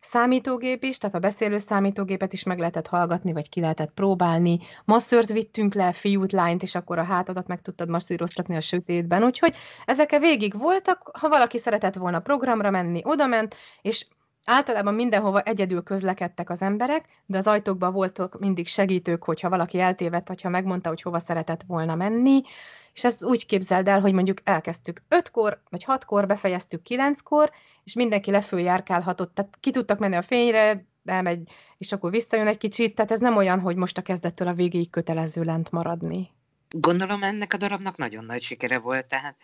számítógép is, tehát a beszélő számítógépet is meg lehetett hallgatni, vagy ki lehetett próbálni. Masszört vittünk le, fiút, lányt, és akkor a hátadat meg tudtad masszíroztatni a sötétben. Úgyhogy ezek végig voltak, ha valaki szeretett volna programra menni, oda ment, és Általában mindenhova egyedül közlekedtek az emberek, de az ajtókban voltak mindig segítők, hogyha valaki eltévedt, vagy ha megmondta, hogy hova szeretett volna menni, és ezt úgy képzeld el, hogy mondjuk elkezdtük ötkor, vagy hatkor, befejeztük kilenckor, és mindenki lefőjárkálhatott, tehát ki tudtak menni a fényre, elmegy, és akkor visszajön egy kicsit, tehát ez nem olyan, hogy most a kezdettől a végéig kötelező lent maradni. Gondolom ennek a darabnak nagyon nagy sikere volt, tehát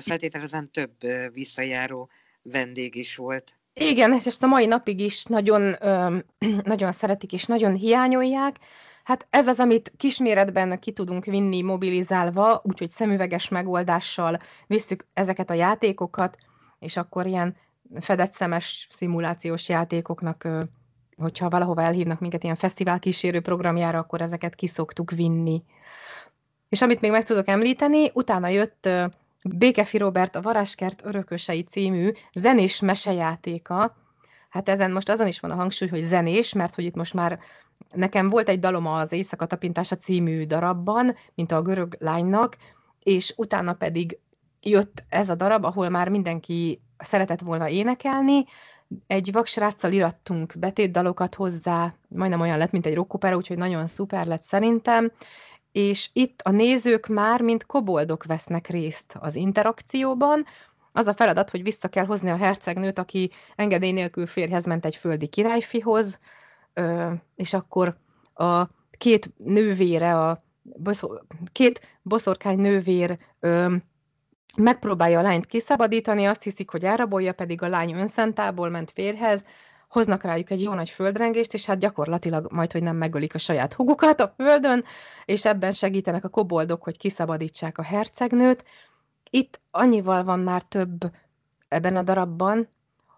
feltételezem több visszajáró vendég is volt. Igen, és ezt a mai napig is nagyon, nagyon szeretik és nagyon hiányolják. Hát ez az, amit kisméretben ki tudunk vinni mobilizálva, úgyhogy szemüveges megoldással visszük ezeket a játékokat, és akkor ilyen fedett szemes szimulációs játékoknak, hogyha valahova elhívnak minket ilyen fesztivál kísérő programjára, akkor ezeket kiszoktuk vinni. És amit még meg tudok említeni, utána jött Békefi Robert a Varázskert örökösei című zenés mesejátéka. Hát ezen most azon is van a hangsúly, hogy zenés, mert hogy itt most már nekem volt egy dalom az Éjszaka tapintása című darabban, mint a görög lánynak, és utána pedig jött ez a darab, ahol már mindenki szeretett volna énekelni, egy vaksráccal irattunk betétdalokat hozzá, majdnem olyan lett, mint egy rockopera, úgyhogy nagyon szuper lett szerintem, és itt a nézők már, mint koboldok vesznek részt az interakcióban. Az a feladat, hogy vissza kell hozni a hercegnőt, aki engedély nélkül férjhez ment egy földi királyfihoz, és akkor a két nővére, a két boszorkány nővér megpróbálja a lányt kiszabadítani, azt hiszik, hogy elrabolja, pedig a lány önszentából ment férhez, hoznak rájuk egy jó nagy földrengést, és hát gyakorlatilag majd, hogy nem megölik a saját hugukat a földön, és ebben segítenek a koboldok, hogy kiszabadítsák a hercegnőt. Itt annyival van már több ebben a darabban,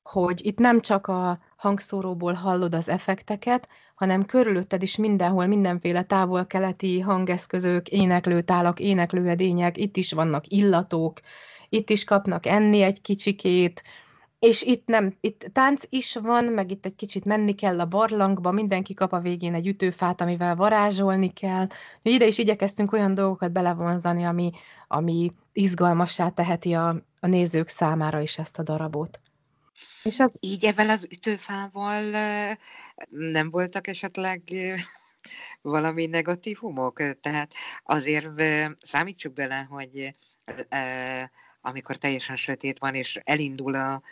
hogy itt nem csak a hangszóróból hallod az effekteket, hanem körülötted is mindenhol mindenféle távol-keleti hangeszközök, éneklőtálak, éneklőedények, itt is vannak illatok, itt is kapnak enni egy kicsikét, és itt nem, itt tánc is van, meg itt egy kicsit menni kell a barlangba, mindenki kap a végén egy ütőfát, amivel varázsolni kell. Ide is igyekeztünk olyan dolgokat belevonzani, ami, ami izgalmassá teheti a, a nézők számára is ezt a darabot. És az... Így ebben az ütőfával nem voltak esetleg valami negatívumok? Tehát azért számítsuk bele, hogy amikor teljesen sötét van, és elindul a,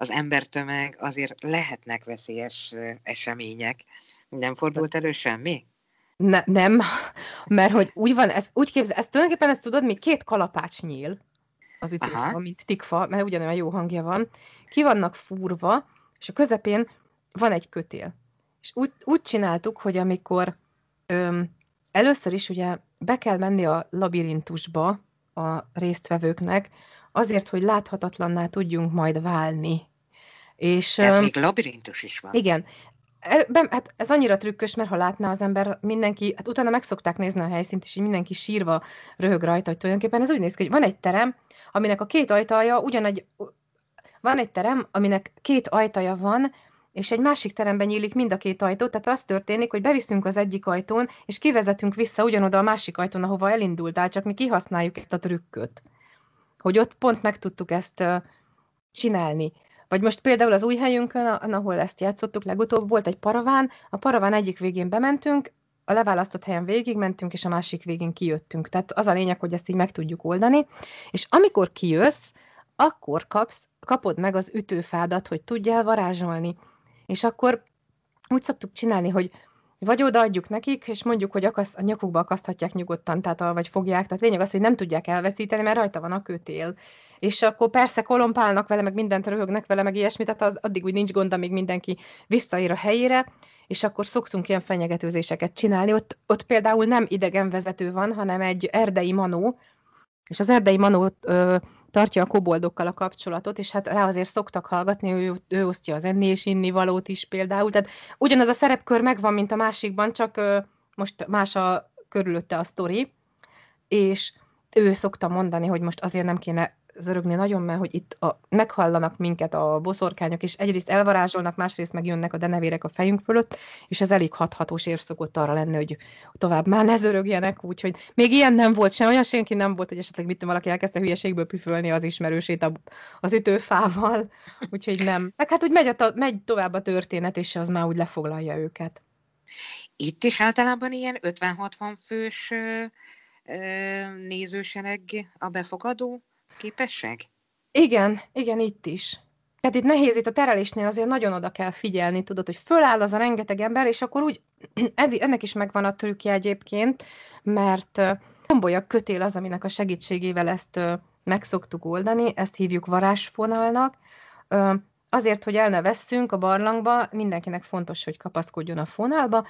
az embertömeg, azért lehetnek veszélyes események. Nem fordult elő semmi? Ne, nem, mert hogy úgy van, ez, úgy képzel, ezt tulajdonképpen ezt tudod, mi két kalapács nyíl az ütőfa, mint tikfa, mert ugyanolyan jó hangja van, ki vannak fúrva, és a közepén van egy kötél. És úgy, úgy csináltuk, hogy amikor öm, először is ugye be kell menni a labirintusba a résztvevőknek, azért, hogy láthatatlanná tudjunk majd válni és, Tehát még labirintus is van. Igen. Ben, hát ez annyira trükkös, mert ha látná az ember, mindenki, hát utána meg szokták nézni a helyszínt, és így mindenki sírva röhög rajta, hogy tulajdonképpen ez úgy néz ki, hogy van egy terem, aminek a két ajtaja ugyanegy, van egy terem, aminek két ajtaja van, és egy másik teremben nyílik mind a két ajtó, tehát az történik, hogy beviszünk az egyik ajtón, és kivezetünk vissza ugyanoda a másik ajtón, ahova elindultál, csak mi kihasználjuk ezt a trükköt. Hogy ott pont meg tudtuk ezt csinálni. Vagy most például az új helyünkön, ahol ezt játszottuk legutóbb, volt egy paraván, a paraván egyik végén bementünk, a leválasztott helyen végigmentünk, és a másik végén kijöttünk. Tehát az a lényeg, hogy ezt így meg tudjuk oldani. És amikor kijössz, akkor kapsz, kapod meg az ütőfádat, hogy tudjál varázsolni. És akkor úgy szoktuk csinálni, hogy vagy odaadjuk nekik, és mondjuk, hogy akaszt, a nyakukba akaszthatják nyugodtan, tehát, a- vagy fogják. Tehát lényeg az, hogy nem tudják elveszíteni, mert rajta van a kötél. És akkor persze kolompálnak vele, meg mindent röhögnek vele, meg ilyesmi, tehát az, addig úgy nincs gond, amíg mindenki visszaér a helyére, és akkor szoktunk ilyen fenyegetőzéseket csinálni. Ott, ott például nem idegenvezető van, hanem egy erdei manó, és az erdei manó ö, tartja a koboldokkal a kapcsolatot, és hát rá azért szoktak hallgatni, ő, ő osztja az enni és inni valót is például. Tehát ugyanaz a szerepkör megvan, mint a másikban, csak ö, most más a körülötte a sztori, és ő szokta mondani, hogy most azért nem kéne zörögni nagyon, mert hogy itt a, meghallanak minket a boszorkányok, és egyrészt elvarázsolnak, másrészt meg jönnek a denevérek a fejünk fölött, és ez elég hathatós ér szokott arra lenni, hogy tovább már ne zörögjenek, úgyhogy még ilyen nem volt sem, olyan senki nem volt, hogy esetleg mit valaki elkezdte hülyeségből püfölni az ismerősét a, az ütőfával, úgyhogy nem. Meg hát úgy megy, a, megy tovább a történet, és az már úgy lefoglalja őket. Itt is általában ilyen 50-60 fős nézősereg a befogadó képesség? Igen, igen, itt is. Tehát itt nehéz, itt a terelésnél azért nagyon oda kell figyelni, tudod, hogy föláll az a rengeteg ember, és akkor úgy, ez- ennek is megvan a trükkje egyébként, mert ö, gombolyak kötél az, aminek a segítségével ezt meg szoktuk oldani, ezt hívjuk varázsfonalnak. Azért, hogy el ne vesszünk a barlangba, mindenkinek fontos, hogy kapaszkodjon a fonálba.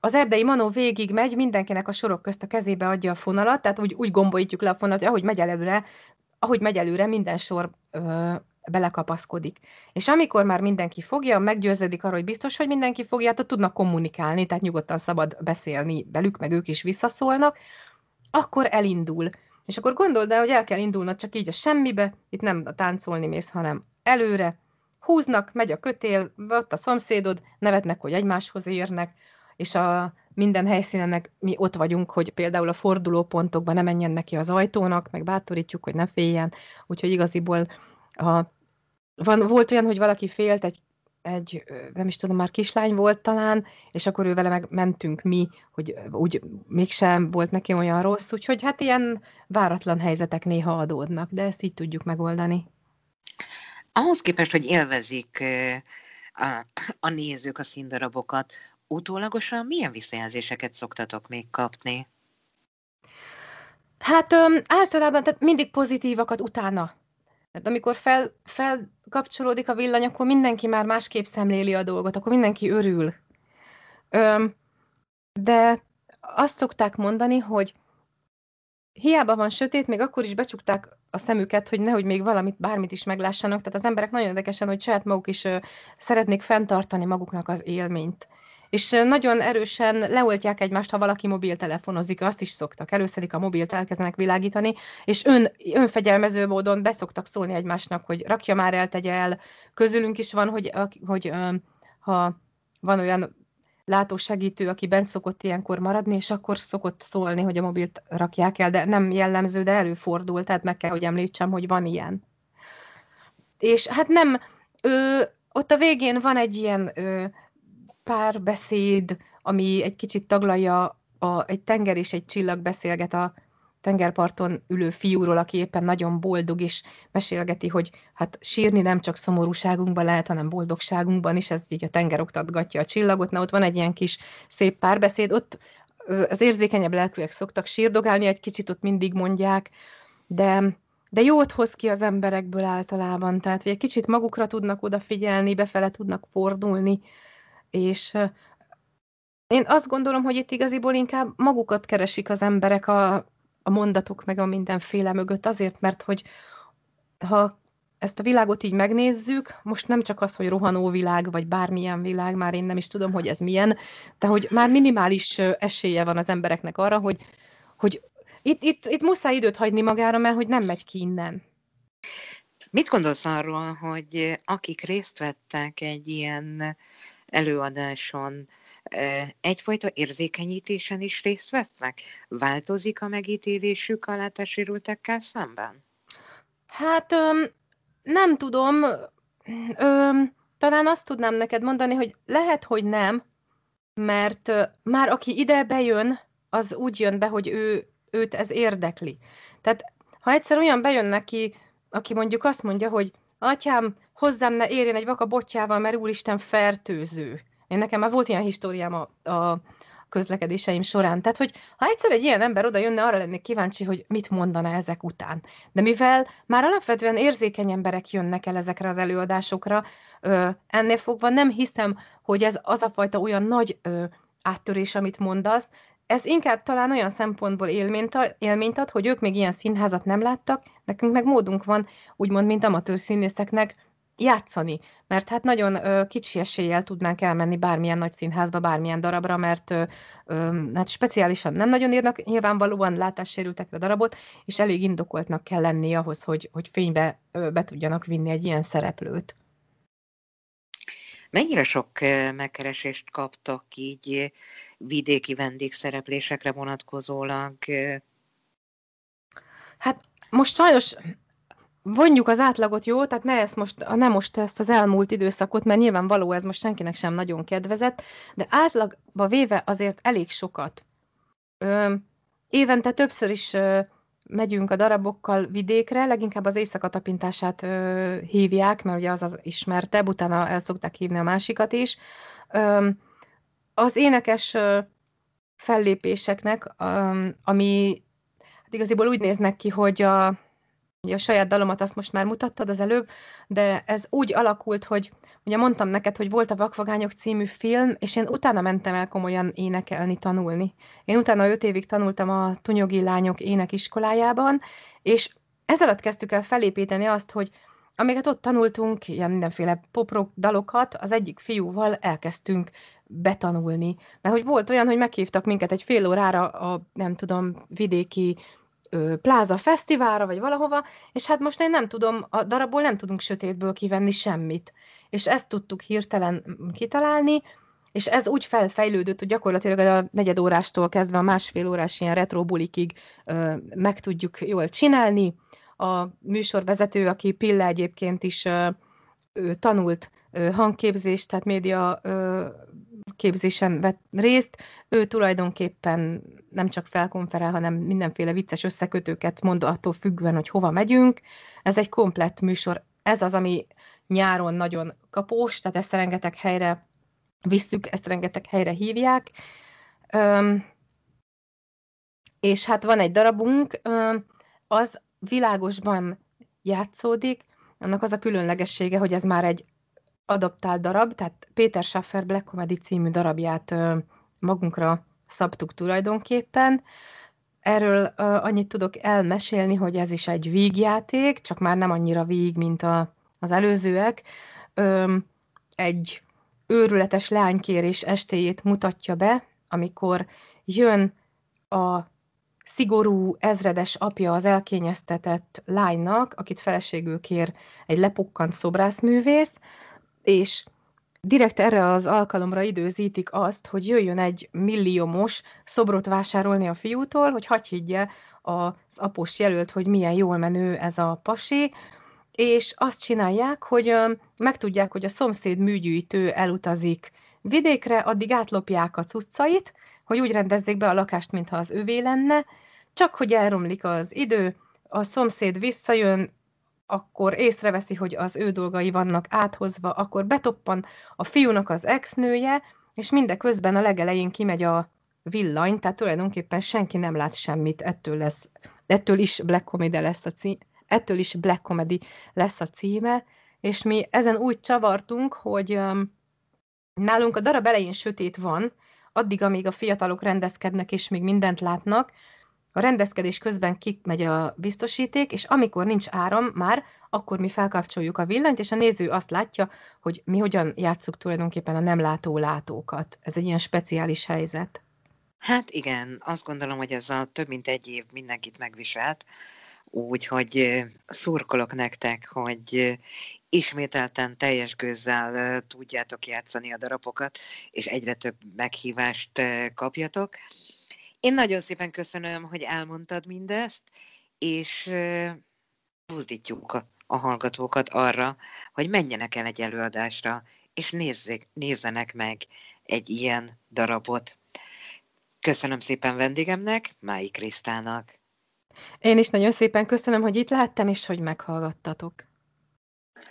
Az erdei manó végig megy, mindenkinek a sorok közt a kezébe adja a fonalat, tehát úgy, úgy gombolítjuk le a fonalat, hogy ahogy megy előre, ahogy megy előre, minden sor ö, belekapaszkodik. És amikor már mindenki fogja, meggyőződik arról, hogy biztos, hogy mindenki fogja, hát tudnak kommunikálni, tehát nyugodtan szabad beszélni velük, meg ők is visszaszólnak, akkor elindul. És akkor gondold el, hogy el kell indulnod csak így a semmibe, itt nem a táncolni mész, hanem előre, húznak, megy a kötél, ott a szomszédod, nevetnek, hogy egymáshoz érnek, és a minden helyszínenek mi ott vagyunk, hogy például a fordulópontokban ne menjen neki az ajtónak, meg bátorítjuk, hogy ne féljen. Úgyhogy igaziból a, van, volt olyan, hogy valaki félt, egy, egy, nem is tudom, már kislány volt talán, és akkor ő vele meg mentünk mi, hogy úgy mégsem volt neki olyan rossz, úgyhogy hát ilyen váratlan helyzetek néha adódnak, de ezt így tudjuk megoldani. Ahhoz képest, hogy élvezik a, a nézők a színdarabokat, utólagosan milyen visszajelzéseket szoktatok még kapni? Hát öm, általában tehát mindig pozitívakat utána. Tehát amikor fel, felkapcsolódik a villany, akkor mindenki már másképp szemléli a dolgot, akkor mindenki örül. Öm, de azt szokták mondani, hogy hiába van sötét, még akkor is becsukták a szemüket, hogy nehogy még valamit, bármit is meglássanak. Tehát az emberek nagyon érdekesen, hogy saját maguk is ö, szeretnék fenntartani maguknak az élményt. És nagyon erősen leoltják egymást, ha valaki mobiltelefonozik, azt is szoktak. Előszedik a mobilt, elkezdenek világítani, és ön, önfegyelmező módon beszoktak szólni egymásnak, hogy rakja már el, tegye el. Közülünk is van, hogy, hogy ha van olyan látósegítő, aki bent szokott ilyenkor maradni, és akkor szokott szólni, hogy a mobilt rakják el, de nem jellemző, de előfordul, tehát meg kell, hogy említsem, hogy van ilyen. És hát nem, ö, ott a végén van egy ilyen ö, párbeszéd, ami egy kicsit taglalja, a, egy tenger és egy csillag beszélget a tengerparton ülő fiúról, aki éppen nagyon boldog, és mesélgeti, hogy hát sírni nem csak szomorúságunkban lehet, hanem boldogságunkban is, ez így a tenger oktatgatja a csillagot. Na, ott van egy ilyen kis szép párbeszéd, ott az érzékenyebb lelkűek szoktak sírdogálni, egy kicsit ott mindig mondják, de, de jót hoz ki az emberekből általában, tehát hogy egy kicsit magukra tudnak odafigyelni, befele tudnak fordulni, és én azt gondolom, hogy itt igaziból inkább magukat keresik az emberek a, a mondatok meg a mindenféle mögött, azért, mert hogy ha ezt a világot így megnézzük, most nem csak az, hogy rohanó világ, vagy bármilyen világ, már én nem is tudom, hogy ez milyen, de hogy már minimális esélye van az embereknek arra, hogy, hogy itt, itt, itt muszáj időt hagyni magára, mert hogy nem megy ki innen. Mit gondolsz arról, hogy akik részt vettek egy ilyen előadáson, egyfajta érzékenyítésen is részt vesznek? Változik a megítélésük a látássérültekkel szemben? Hát nem tudom, talán azt tudnám neked mondani, hogy lehet, hogy nem, mert már aki ide bejön, az úgy jön be, hogy ő, őt ez érdekli. Tehát ha egyszer olyan bejön neki, aki mondjuk azt mondja, hogy atyám, hozzám ne érjen egy vaka botjával, mert úristen fertőző. Én nekem már volt ilyen históriám a, a közlekedéseim során. Tehát, hogy ha egyszer egy ilyen ember oda jönne, arra lennék kíváncsi, hogy mit mondana ezek után. De mivel már alapvetően érzékeny emberek jönnek el ezekre az előadásokra, ö, ennél fogva nem hiszem, hogy ez az a fajta olyan nagy ö, áttörés, amit mondasz, ez inkább talán olyan szempontból élményt, élményt ad, hogy ők még ilyen színházat nem láttak, nekünk meg módunk van, úgymond, mint amatőr színészeknek, játszani, mert hát nagyon ö, kicsi eséllyel tudnánk elmenni bármilyen nagy színházba, bármilyen darabra, mert ö, ö, hát speciálisan nem nagyon írnak nyilvánvalóan látássérültekre darabot, és elég indokoltnak kell lenni ahhoz, hogy, hogy fénybe ö, be tudjanak vinni egy ilyen szereplőt. Mennyire sok megkeresést kaptak így vidéki vendégszereplésekre vonatkozólag? Hát most sajnos vonjuk az átlagot, jó? Tehát ne, ezt most, ne most ezt az elmúlt időszakot, mert nyilvánvaló ez most senkinek sem nagyon kedvezett, de átlagba véve azért elég sokat. Ö, évente többször is ö, megyünk a darabokkal vidékre, leginkább az éjszaka tapintását ö, hívják, mert ugye az az ismertebb, utána el szokták hívni a másikat is. Ö, az énekes ö, fellépéseknek, ö, ami hát igaziból úgy néznek ki, hogy a, ugye a saját dalomat azt most már mutattad az előbb, de ez úgy alakult, hogy ugye mondtam neked, hogy volt a Vakvagányok című film, és én utána mentem el komolyan énekelni, tanulni. Én utána öt évig tanultam a Tunyogi Lányok énekiskolájában, és ez alatt kezdtük el felépíteni azt, hogy amiket ott tanultunk, ilyen mindenféle poprok dalokat, az egyik fiúval elkezdtünk betanulni. Mert hogy volt olyan, hogy meghívtak minket egy fél órára a, nem tudom, vidéki pláza fesztiválra, vagy valahova, és hát most én nem tudom, a darabból nem tudunk sötétből kivenni semmit. És ezt tudtuk hirtelen kitalálni, és ez úgy felfejlődött, hogy gyakorlatilag a negyed órástól kezdve a másfél órás ilyen retro bulikig ö, meg tudjuk jól csinálni. A műsorvezető, aki Pilla egyébként is ö, ö, tanult ö, hangképzést, tehát média ö, képzésen vett részt, ő tulajdonképpen nem csak felkonferál, hanem mindenféle vicces összekötőket mond attól függően, hogy hova megyünk. Ez egy komplett műsor. Ez az, ami nyáron nagyon kapós, tehát ezt rengeteg helyre visszük, ezt rengeteg helyre hívják. Öm, és hát van egy darabunk, öm, az világosban játszódik, annak az a különlegessége, hogy ez már egy adaptált darab, tehát Péter Schaffer Black Comedy című darabját magunkra szabtuk tulajdonképpen. Erről annyit tudok elmesélni, hogy ez is egy vígjáték, csak már nem annyira víg, mint a, az előzőek. Egy őrületes leánykérés estéjét mutatja be, amikor jön a szigorú ezredes apja az elkényeztetett lánynak, akit feleségül kér egy lepukkant szobrászművész, és direkt erre az alkalomra időzítik azt, hogy jöjjön egy milliómos szobrot vásárolni a fiútól, hogy hagy higgye az após jelölt, hogy milyen jól menő ez a pasi, és azt csinálják, hogy megtudják, hogy a szomszéd műgyűjtő elutazik vidékre, addig átlopják a cuccait, hogy úgy rendezzék be a lakást, mintha az övé lenne, csak hogy elromlik az idő, a szomszéd visszajön, akkor észreveszi, hogy az ő dolgai vannak áthozva, akkor betoppan a fiúnak az ex-nője, és mindeközben a legelején kimegy a villany, tehát tulajdonképpen senki nem lát semmit, ettől lesz, ettől is Black Comedy lesz a cím, ettől is Black Comedy lesz a címe, és mi ezen úgy csavartunk, hogy um, nálunk a darab elején sötét van, addig, amíg a fiatalok rendezkednek, és még mindent látnak, a rendezkedés közben kimegy a biztosíték, és amikor nincs áram már, akkor mi felkapcsoljuk a villanyt, és a néző azt látja, hogy mi hogyan játsszuk tulajdonképpen a nem látó látókat. Ez egy ilyen speciális helyzet. Hát igen, azt gondolom, hogy ez a több mint egy év mindenkit megviselt, úgyhogy szurkolok nektek, hogy ismételten teljes gőzzel tudjátok játszani a darabokat, és egyre több meghívást kapjatok. Én nagyon szépen köszönöm, hogy elmondtad mindezt, és buzdítjuk a, a hallgatókat arra, hogy menjenek el egy előadásra, és nézzék, nézzenek meg egy ilyen darabot. Köszönöm szépen vendégemnek, Mái Krisztának. Én is nagyon szépen köszönöm, hogy itt láttam, és hogy meghallgattatok.